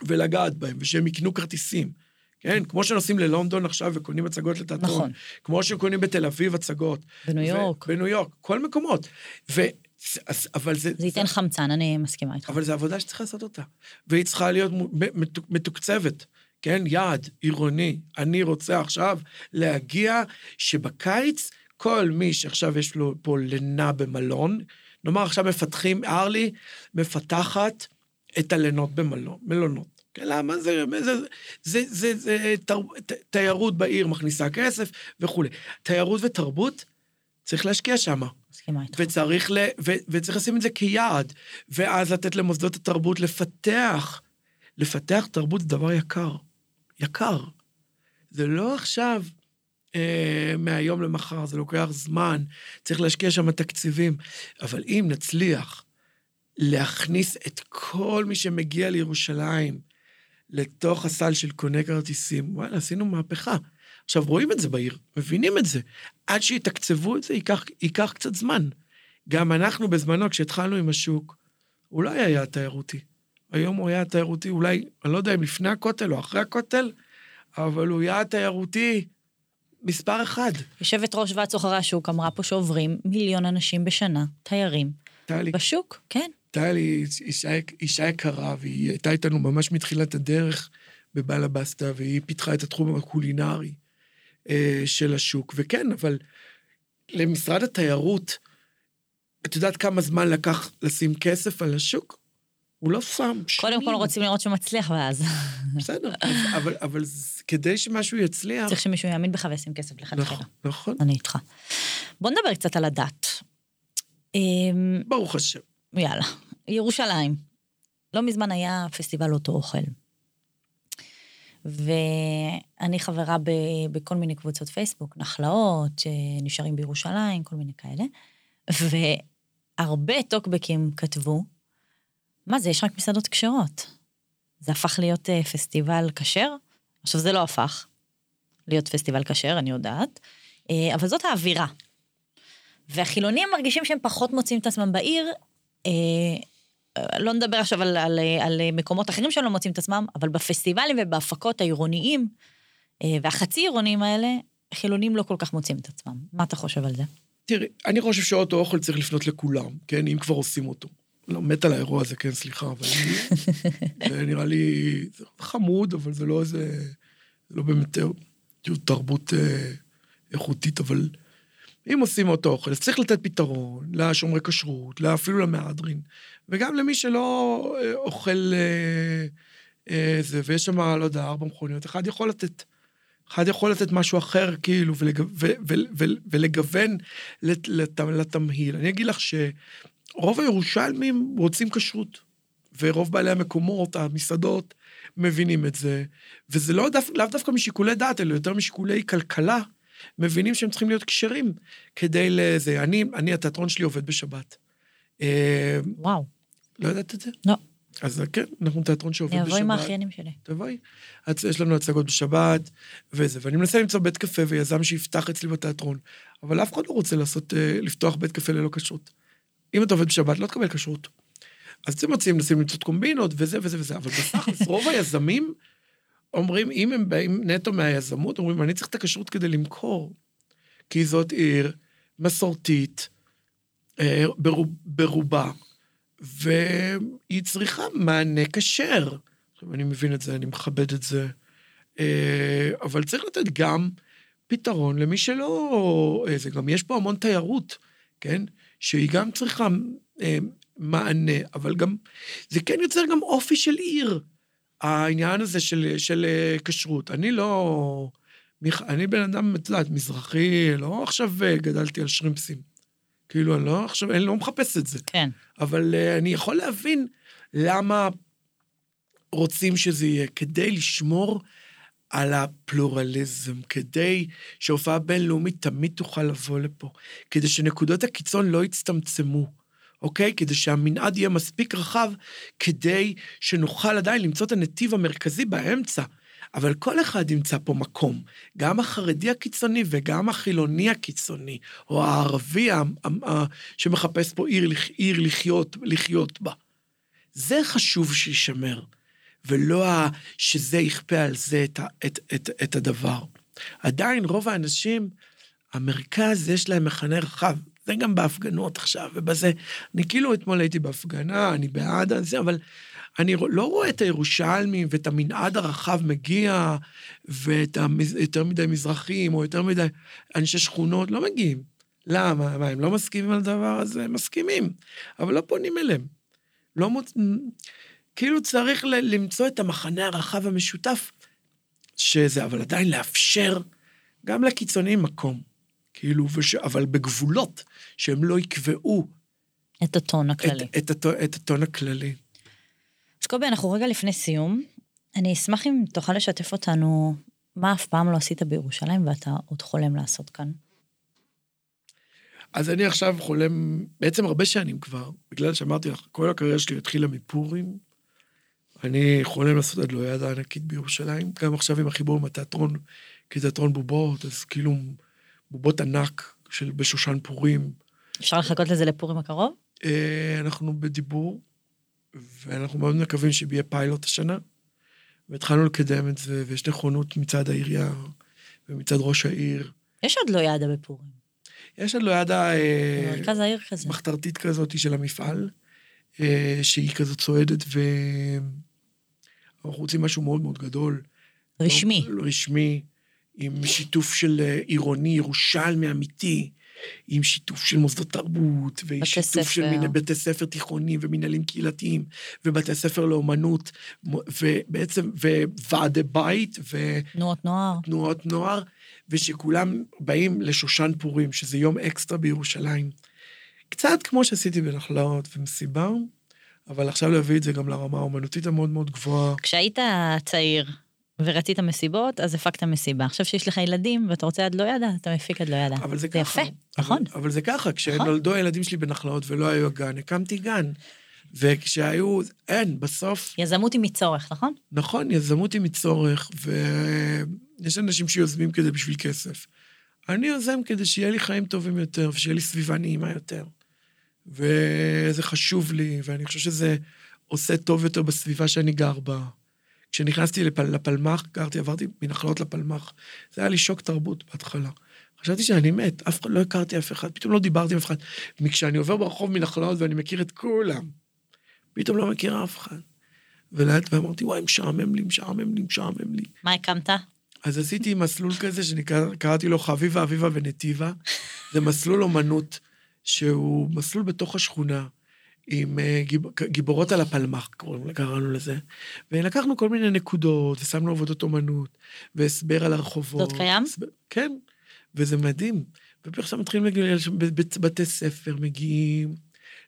ולגעת בהם, ושהם יקנו כרטיסים, כן? כמו שנוסעים ללונדון עכשיו וקונים הצגות לתיאטרון. נכון. כמו שקונים בתל אביב הצגות. בניו יורק. בניו יורק, כל מקומות. ו... אז, אבל זה... זה ייתן חמצן, אני מסכימה איתך. אבל זו עבודה שצריך לעשות אותה. והיא צריכה להיות מתוקצבת, כן? יעד עירוני. אני רוצה עכשיו להגיע שבקיץ, כל מי שעכשיו יש לו פה לינה במלון, נאמר עכשיו מפתחים, ארלי מפתחת את הלינות במלון, מלונות. כן, למה זה, זה, זה, זה, זה, זה תר, תיירות בעיר מכניסה כסף וכולי. תיירות ותרבות צריך להשקיע שם. וצריך, ל, ו, וצריך לשים את זה כיעד, ואז לתת למוסדות התרבות לפתח. לפתח תרבות זה דבר יקר. יקר. זה לא עכשיו אה, מהיום למחר, זה לוקח זמן, צריך להשקיע שם תקציבים. אבל אם נצליח להכניס את כל מי שמגיע לירושלים לתוך הסל של קונה כרטיסים, וואלה, עשינו מהפכה. עכשיו, רואים את זה בעיר, מבינים את זה. עד שיתקצבו את זה, ייקח, ייקח קצת זמן. גם אנחנו בזמנו, כשהתחלנו עם השוק, הוא לא היה תיירותי. היום הוא יעד תיירותי, אולי, אני לא יודע אם לפני הכותל או אחרי הכותל, אבל הוא יעד תיירותי מספר אחד. יושבת ראש ועד סוחרי השוק אמרה פה שעוברים מיליון אנשים בשנה, תיירים, טלי, בשוק, כן. טלי אישה, אישה יקרה, והיא הייתה איתנו ממש מתחילת הדרך בבלבסטה, והיא פיתחה את התחום הקולינרי אה, של השוק. וכן, אבל למשרד התיירות, את יודעת כמה זמן לקח לשים כסף על השוק? הוא לא שם קודם כל רוצים לראות שהוא מצליח ואז. בסדר, אבל, אבל כדי שמשהו יצליח... צריך שמישהו יאמין בך וישים כסף לכתחילה. נכון, נכון, אני איתך. בוא נדבר קצת על הדת. אמ, ברוך השם. יאללה, ירושלים. לא מזמן היה פסטיבל אותו אוכל. ואני חברה ב, בכל מיני קבוצות פייסבוק, נחלאות, שנשארים בירושלים, כל מיני כאלה. והרבה טוקבקים כתבו, מה זה, יש רק מסעדות כשרות. זה הפך להיות אה, פסטיבל כשר? עכשיו, זה לא הפך להיות פסטיבל כשר, אני יודעת, אה, אבל זאת האווירה. והחילונים מרגישים שהם פחות מוצאים את עצמם בעיר, אה, לא נדבר עכשיו על, על, על מקומות אחרים שהם לא מוצאים את עצמם, אבל בפסטיבלים ובהפקות העירוניים אה, והחצי עירוניים האלה, חילונים לא כל כך מוצאים את עצמם. מה אתה חושב על זה? תראי, אני חושב שאוטו אוכל צריך לפנות לכולם, כן, אם כבר עושים אותו. לא, מת על האירוע הזה, כן, סליחה, אבל זה נראה לי זה חמוד, אבל זה לא איזה, זה לא באמת כאילו, תרבות אה, איכותית, אבל אם עושים אותו אוכל, אז צריך לתת פתרון לשומרי כשרות, אפילו למהדרין, וגם למי שלא אה, אוכל אה, אה, זה, ויש שם, לא יודע, ארבע מכוניות, אחד יכול לתת. אחד יכול לתת משהו אחר, כאילו, ולג... ו... ו... ו... ולגוון לת... לת... לתמהיל. אני אגיד לך שרוב הירושלמים רוצים כשרות, ורוב בעלי המקומות, המסעדות, מבינים את זה, וזה לא דו... לאו דווקא משיקולי דת, אלא יותר משיקולי כלכלה, מבינים שהם צריכים להיות כשרים כדי לזה. אני, אני, התיאטרון שלי עובד בשבת. אה, וואו, לא ידעת את זה? לא. אז כן, אנחנו תיאטרון שעובד אני בשבת. אבוא עם האחיינים שלי. תבואי. אז יש לנו הצגות בשבת, וזה, ואני מנסה למצוא בית קפה ויזם שיפתח אצלי בתיאטרון, אבל אף אחד לא רוצה לעשות, אה, לפתוח בית קפה ללא כשרות. אם אתה עובד בשבת, לא תקבל כשרות. אז אתם מציעים, מנסים למצוא קומבינות וזה וזה וזה, אבל בתכלס, רוב היזמים אומרים, אם הם באים נטו מהיזמות, אומרים, אני צריך את הכשרות כדי למכור. כי זאת עיר מסורתית, אה, ברוב, ברובה, והיא צריכה מענה כשר. עכשיו, אני מבין את זה, אני מכבד את זה, אה, אבל צריך לתת גם פתרון למי שלא... אה, זה גם, יש פה המון תיירות, כן? שהיא גם צריכה אה, מענה, אבל גם... זה כן יוצר גם אופי של עיר, העניין הזה של, של כשרות. אני לא... אני בן אדם, את יודעת, מזרחי, לא עכשיו גדלתי על שרימפסים. כאילו, אני לא עכשיו, אני לא מחפש את זה. כן. אבל uh, אני יכול להבין למה רוצים שזה יהיה, כדי לשמור על הפלורליזם, כדי שהופעה בינלאומית תמיד תוכל לבוא לפה, כדי שנקודות הקיצון לא יצטמצמו, אוקיי? כדי שהמנעד יהיה מספיק רחב, כדי שנוכל עדיין למצוא את הנתיב המרכזי באמצע. אבל כל אחד ימצא פה מקום, גם החרדי הקיצוני וגם החילוני הקיצוני, או הערבי שמחפש פה עיר, עיר לחיות, לחיות בה. זה חשוב שיישמר, ולא שזה יכפה על זה את, את, את, את הדבר. עדיין רוב האנשים, המרכז יש להם מכנה רחב, זה גם בהפגנות עכשיו, ובזה, אני כאילו אתמול הייתי בהפגנה, אני בעד זה, אבל אני לא רואה את הירושלמים ואת המנעד הרחב מגיע, ואת היותר מדי מזרחים, או יותר מדי אנשי שכונות, לא מגיעים. למה? מה, הם לא מסכימים על הדבר הזה? הם מסכימים, אבל לא פונים אליהם. לא מוצ... כאילו צריך ל- למצוא את המחנה הרחב המשותף, שזה, אבל עדיין לאפשר גם לקיצוניים מקום. כאילו, וש... אבל בגבולות, שהם לא יקבעו את הטון הכללי. את, את, הטון, את הטון הכללי. אז קובי, אנחנו רגע לפני סיום. אני אשמח אם תוכל לשתף אותנו מה אף פעם לא עשית בירושלים ואתה עוד חולם לעשות כאן. אז אני עכשיו חולם, בעצם הרבה שנים כבר, בגלל שאמרתי לך, כל הקריירה שלי התחילה מפורים. אני חולם לעשות עד לא יד הענקית בירושלים, גם עכשיו עם החיבור עם התיאטרון, כתיאטרון בובות, אז כאילו בובות ענק של בשושן פורים. אפשר לחכות לזה לפורים הקרוב? אה, אנחנו בדיבור, ואנחנו מאוד מקווים שיהיה פיילוט השנה, והתחלנו לקדם את זה, ויש נכונות מצד העירייה ומצד ראש העיר. יש עוד לא יעדה בפורים. יש עוד לידה... אה, מרכז העיר כזה. מחתרתית כזאת של המפעל, אה, שהיא כזאת צועדת, ואנחנו רוצים משהו מאוד מאוד גדול. רשמי. לא, רשמי, עם שיתוף של אה, עירוני, ירושלמי אמיתי, עם שיתוף של מוסדות תרבות, ושיתוף ספר. של מיני בתי ספר תיכוניים ומנהלים קהילתיים, ובתי ספר לאומנות, ובעצם, וועדי בית, ו... תנועות נוער. תנועות נוער, ושכולם באים לשושן פורים, שזה יום אקסטרה בירושלים. קצת כמו שעשיתי בנחלאות ומסיבה, אבל עכשיו להביא את זה גם לרמה האומנותית המאוד מאוד גבוהה. כשהיית צעיר ורצית מסיבות, אז הפקת מסיבה. עכשיו שיש לך ילדים ואתה רוצה עד לא ידע, אתה מפיק עד לא ידע. אבל זה, זה ככה. יפה, נכון. אבל, אבל זה ככה, כשנולדו נכון. הילדים שלי בנחלאות ולא היו גן, הקמתי גן. וכשהיו, אין, בסוף... יזמות היא מצורך, נכון? נכון, יזמות היא מצורך, ויש אנשים שיוזמים כדי בשביל כסף. אני יוזם כדי שיהיה לי חיים טובים יותר, ושיהיה לי סביבה נעימה יותר. וזה חשוב לי, ואני חושב שזה עושה טוב יותר בסביבה שאני גר בה. כשנכנסתי לפל, לפלמ"ח, גרתי, עברתי מנחלות לפלמ"ח. זה היה לי שוק תרבות בהתחלה. חשבתי שאני מת, אף אחד, לא הכרתי אף אחד, פתאום לא דיברתי עם אף אחד. כשאני עובר ברחוב מנחלות ואני מכיר את כולם, פתאום לא מכיר אף אחד. ולאט ואמרתי, וואי, משעמם לי, משעמם לי, משעמם לי. מה הקמת? אז עשיתי מסלול כזה שקראתי לו חביבה, אביבה ונתיבה. זה מסלול אומנות, שהוא מסלול בתוך השכונה, עם אה, גיבורות על הפלמ"ח, קראנו לזה. ולקחנו כל מיני נקודות, ושמנו עבודות אומנות, והסבר על הרחובות. זאת קיים? כן, וזה מדהים. ופתאום מתחילים להגיע, בתי ספר מגיעים,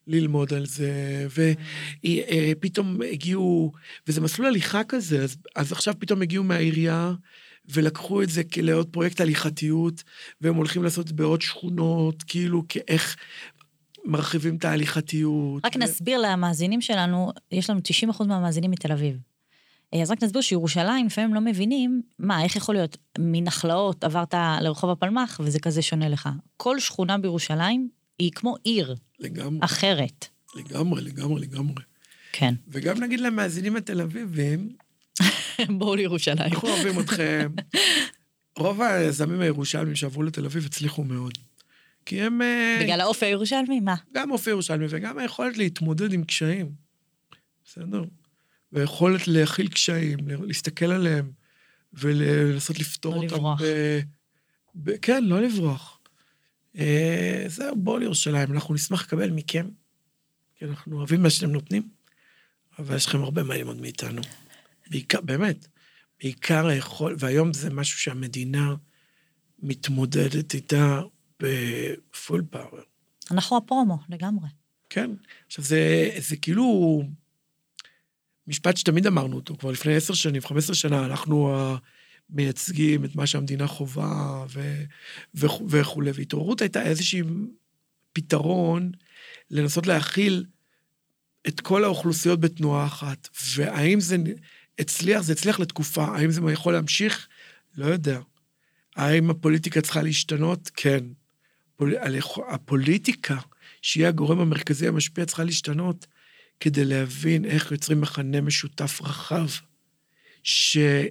ללמוד על זה, ופתאום הגיעו, וזה מסלול הליכה כזה, אז, אז עכשיו פתאום הגיעו מהעירייה, ולקחו את זה לעוד פרויקט הליכתיות, והם הולכים לעשות בעוד שכונות, כאילו כאיך מרחיבים את ההליכתיות. רק ו... נסביר למאזינים שלנו, יש לנו 90% מהמאזינים מתל אביב. אז רק נסביר שירושלים, לפעמים לא מבינים, מה, איך יכול להיות, מנחלאות עברת לרחוב הפלמ"ח וזה כזה שונה לך. כל שכונה בירושלים היא כמו עיר. לגמרי. אחרת. לגמרי, לגמרי, לגמרי. כן. וגם נגיד למאזינים התל אביבים, בואו לירושלים. אנחנו אוהבים אתכם. רוב היזמים הירושלמים שעברו לתל אביב הצליחו מאוד. כי הם... אה, בגלל האופי הירושלמי? מה? גם אופי הירושלמי וגם היכולת להתמודד עם קשיים. בסדר? והיכולת להכיל קשיים, להסתכל עליהם ולנסות לפתור לא אותם. לא לברוח. ב... ב... כן, לא לברוח. אה, זהו, בואו לירושלים, אנחנו נשמח לקבל מכם, כי אנחנו אוהבים מה שאתם נותנים, אבל יש לכם הרבה מה ללמוד מאיתנו. בעיקר, באמת, בעיקר היכול, והיום זה משהו שהמדינה מתמודדת איתה בפול פאוור. אנחנו הפרומו, לגמרי. כן. עכשיו, זה, זה כאילו משפט שתמיד אמרנו אותו, כבר לפני עשר שנים, חמש עשרה שנה, אנחנו מייצגים את מה שהמדינה חווה וכולי. והתעוררות הייתה איזושהי פתרון לנסות להכיל את כל האוכלוסיות בתנועה אחת. והאם זה הצליח? זה הצליח לתקופה. האם זה יכול להמשיך? לא יודע. האם הפוליטיקה צריכה להשתנות? כן. הפוליטיקה, שהיא הגורם המרכזי המשפיע, צריכה להשתנות כדי להבין איך יוצרים מכנה משותף רחב, שה...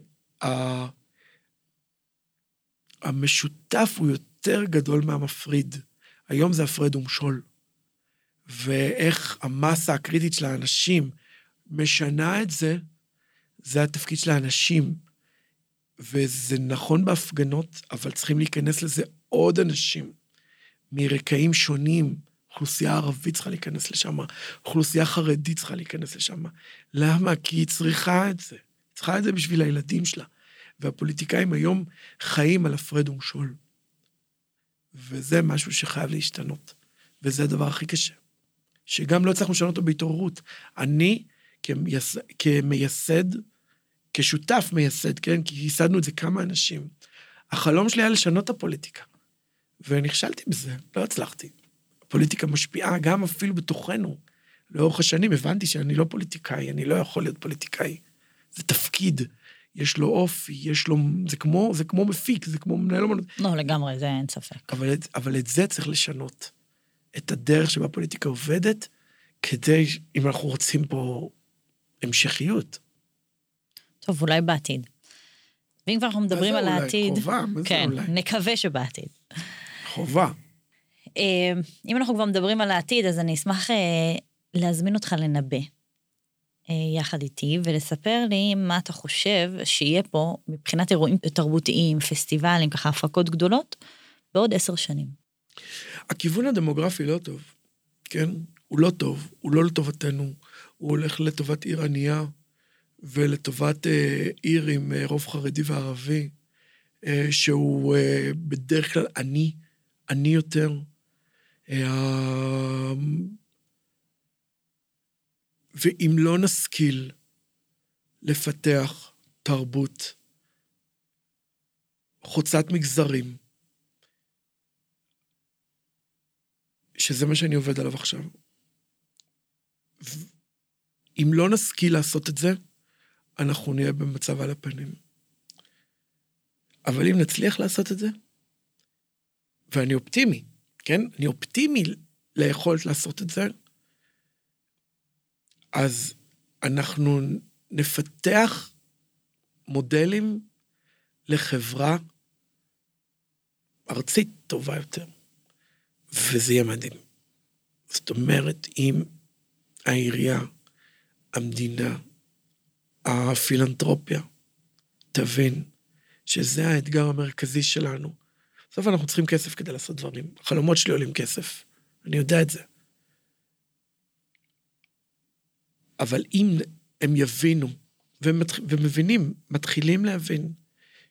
המשותף הוא יותר גדול מהמפריד. היום זה הפרד ומשול. ואיך המסה הקריטית של האנשים משנה את זה, זה התפקיד של האנשים. וזה נכון בהפגנות, אבל צריכים להיכנס לזה עוד אנשים מרקעים שונים. אוכלוסייה ערבית צריכה להיכנס לשם, אוכלוסייה חרדית צריכה להיכנס לשם. למה? כי היא צריכה את זה. היא צריכה את זה בשביל הילדים שלה. והפוליטיקאים היום חיים על הפרד ומשול. וזה משהו שחייב להשתנות. וזה הדבר הכי קשה. שגם לא הצלחנו לשנות אותו בהתעוררות. אני, כמייס... כמייסד, כשותף מייסד, כן? כי ייסדנו את זה כמה אנשים. החלום שלי היה לשנות את הפוליטיקה. ונכשלתי בזה, לא הצלחתי. הפוליטיקה משפיעה גם אפילו בתוכנו. לאורך השנים הבנתי שאני לא פוליטיקאי, אני לא יכול להיות פוליטיקאי. זה תפקיד, יש לו אופי, יש לו... זה כמו, זה כמו מפיק, זה כמו מנהל אומנות. לא, לגמרי, זה אין ספק. אבל, אבל את זה צריך לשנות. את הדרך שבה פוליטיקה עובדת, כדי, אם אנחנו רוצים פה המשכיות. טוב, אולי בעתיד. ואם כבר אנחנו מדברים על אולי, העתיד... מה זה כן, אולי? נקווה שבעתיד. חובה. אה, אם אנחנו כבר מדברים על העתיד, אז אני אשמח אה, להזמין אותך לנבא אה, יחד איתי, ולספר לי מה אתה חושב שיהיה פה מבחינת אירועים תרבותיים, פסטיבלים, ככה הפקות גדולות, בעוד עשר שנים. הכיוון הדמוגרפי לא טוב, כן? הוא לא טוב, הוא לא לטובתנו, הוא הולך לטובת עיר ענייה ולטובת אה, עיר עם אה, רוב חרדי וערבי, אה, שהוא אה, בדרך כלל עני, עני יותר. אה, ואם לא נשכיל לפתח תרבות חוצת מגזרים, שזה מה שאני עובד עליו עכשיו. אם לא נשכיל לעשות את זה, אנחנו נהיה במצב על הפנים. אבל אם נצליח לעשות את זה, ואני אופטימי, כן? אני אופטימי ליכולת לעשות את זה, אז אנחנו נפתח מודלים לחברה ארצית טובה יותר. וזה יהיה מדהים. זאת אומרת, אם העירייה, המדינה, הפילנטרופיה, תבין שזה האתגר המרכזי שלנו. בסוף אנחנו צריכים כסף כדי לעשות דברים. החלומות שלי עולים כסף, אני יודע את זה. אבל אם הם יבינו, ומת... ומבינים, מתחילים להבין,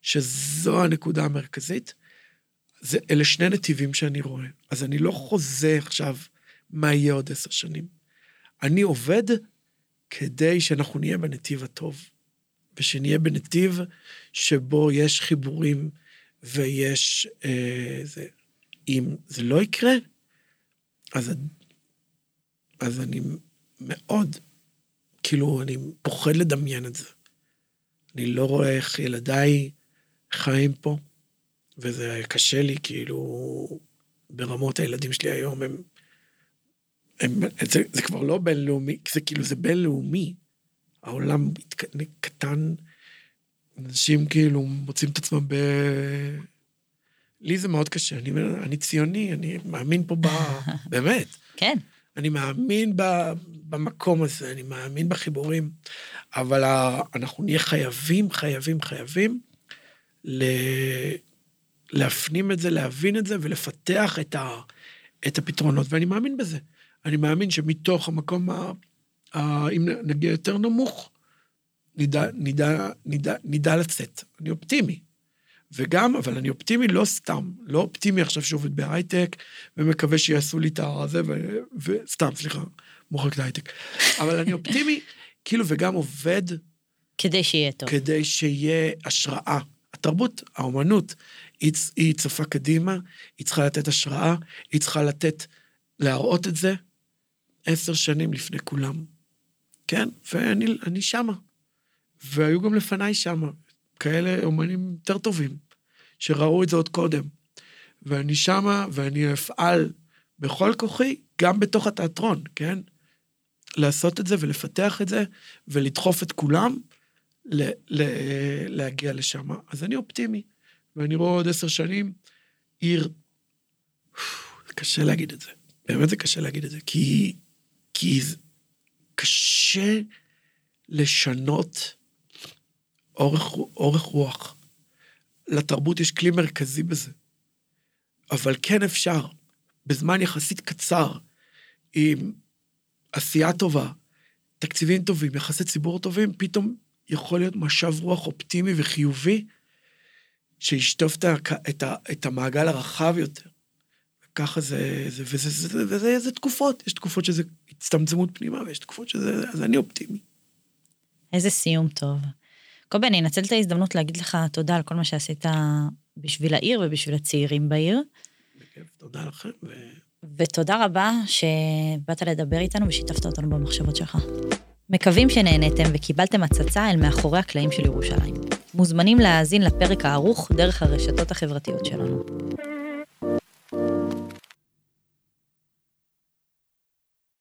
שזו הנקודה המרכזית, זה, אלה שני נתיבים שאני רואה. אז אני לא חוזה עכשיו מה יהיה עוד עשר שנים. אני עובד כדי שאנחנו נהיה בנתיב הטוב, ושנהיה בנתיב שבו יש חיבורים ויש... אה, זה. אם זה לא יקרה, אז, אז אני מאוד, כאילו, אני פוחד לדמיין את זה. אני לא רואה איך ילדיי חיים פה. וזה קשה לי, כאילו, ברמות הילדים שלי היום הם... הם זה, זה כבר לא בינלאומי, זה כאילו, זה בינלאומי. העולם קטן, אנשים כאילו מוצאים את עצמם ב... לי זה מאוד קשה, אני, אני ציוני, אני מאמין פה ב... באמת. כן. אני מאמין ב, במקום הזה, אני מאמין בחיבורים, אבל ה, אנחנו נהיה חייבים, חייבים, חייבים ל... להפנים את זה, להבין את זה ולפתח את, ה, את הפתרונות, ואני מאמין בזה. אני מאמין שמתוך המקום, ה, ה, אם נגיע יותר נמוך, נדע, נדע, נדע, נדע לצאת. אני אופטימי. וגם, אבל אני אופטימי לא סתם, לא אופטימי עכשיו שעובד בהייטק, ומקווה שיעשו לי את הזה, ו, וסתם, סליחה, מוחק להייטק. אבל אני אופטימי, כאילו, וגם עובד... כדי שיהיה טוב. כדי שיהיה השראה. התרבות, האומנות, היא, היא צופה קדימה, היא צריכה לתת השראה, היא צריכה לתת, להראות את זה עשר שנים לפני כולם. כן, ואני שמה. והיו גם לפניי שמה, כאלה אומנים יותר טובים, שראו את זה עוד קודם. ואני שמה, ואני אפעל בכל כוחי, גם בתוך התיאטרון, כן? לעשות את זה ולפתח את זה, ולדחוף את כולם ל- ל- להגיע לשם. אז אני אופטימי. ואני רואה עוד עשר שנים עיר... קשה להגיד את זה. באמת זה קשה להגיד את זה, כי, כי זה קשה לשנות אורך, אורך רוח. לתרבות יש כלי מרכזי בזה. אבל כן אפשר, בזמן יחסית קצר, עם עשייה טובה, תקציבים טובים, יחסי ציבור טובים, פתאום יכול להיות משב רוח אופטימי וחיובי, שישטוף את, את, את המעגל הרחב יותר. ככה זה, זה וזה, זה, זה, וזה, זה תקופות, יש תקופות שזה הצטמצמות פנימה, ויש תקופות שזה, אז אני אופטימי. איזה סיום טוב. קובי, אני אנצל את ההזדמנות להגיד לך תודה על כל מה שעשית בשביל העיר ובשביל הצעירים בעיר. בכיף, תודה לכם. ו... ותודה רבה שבאת לדבר איתנו ושיתפת אותנו במחשבות שלך. מקווים שנהניתם וקיבלתם הצצה אל מאחורי הקלעים של ירושלים. מוזמנים להאזין לפרק הערוך דרך הרשתות החברתיות שלנו.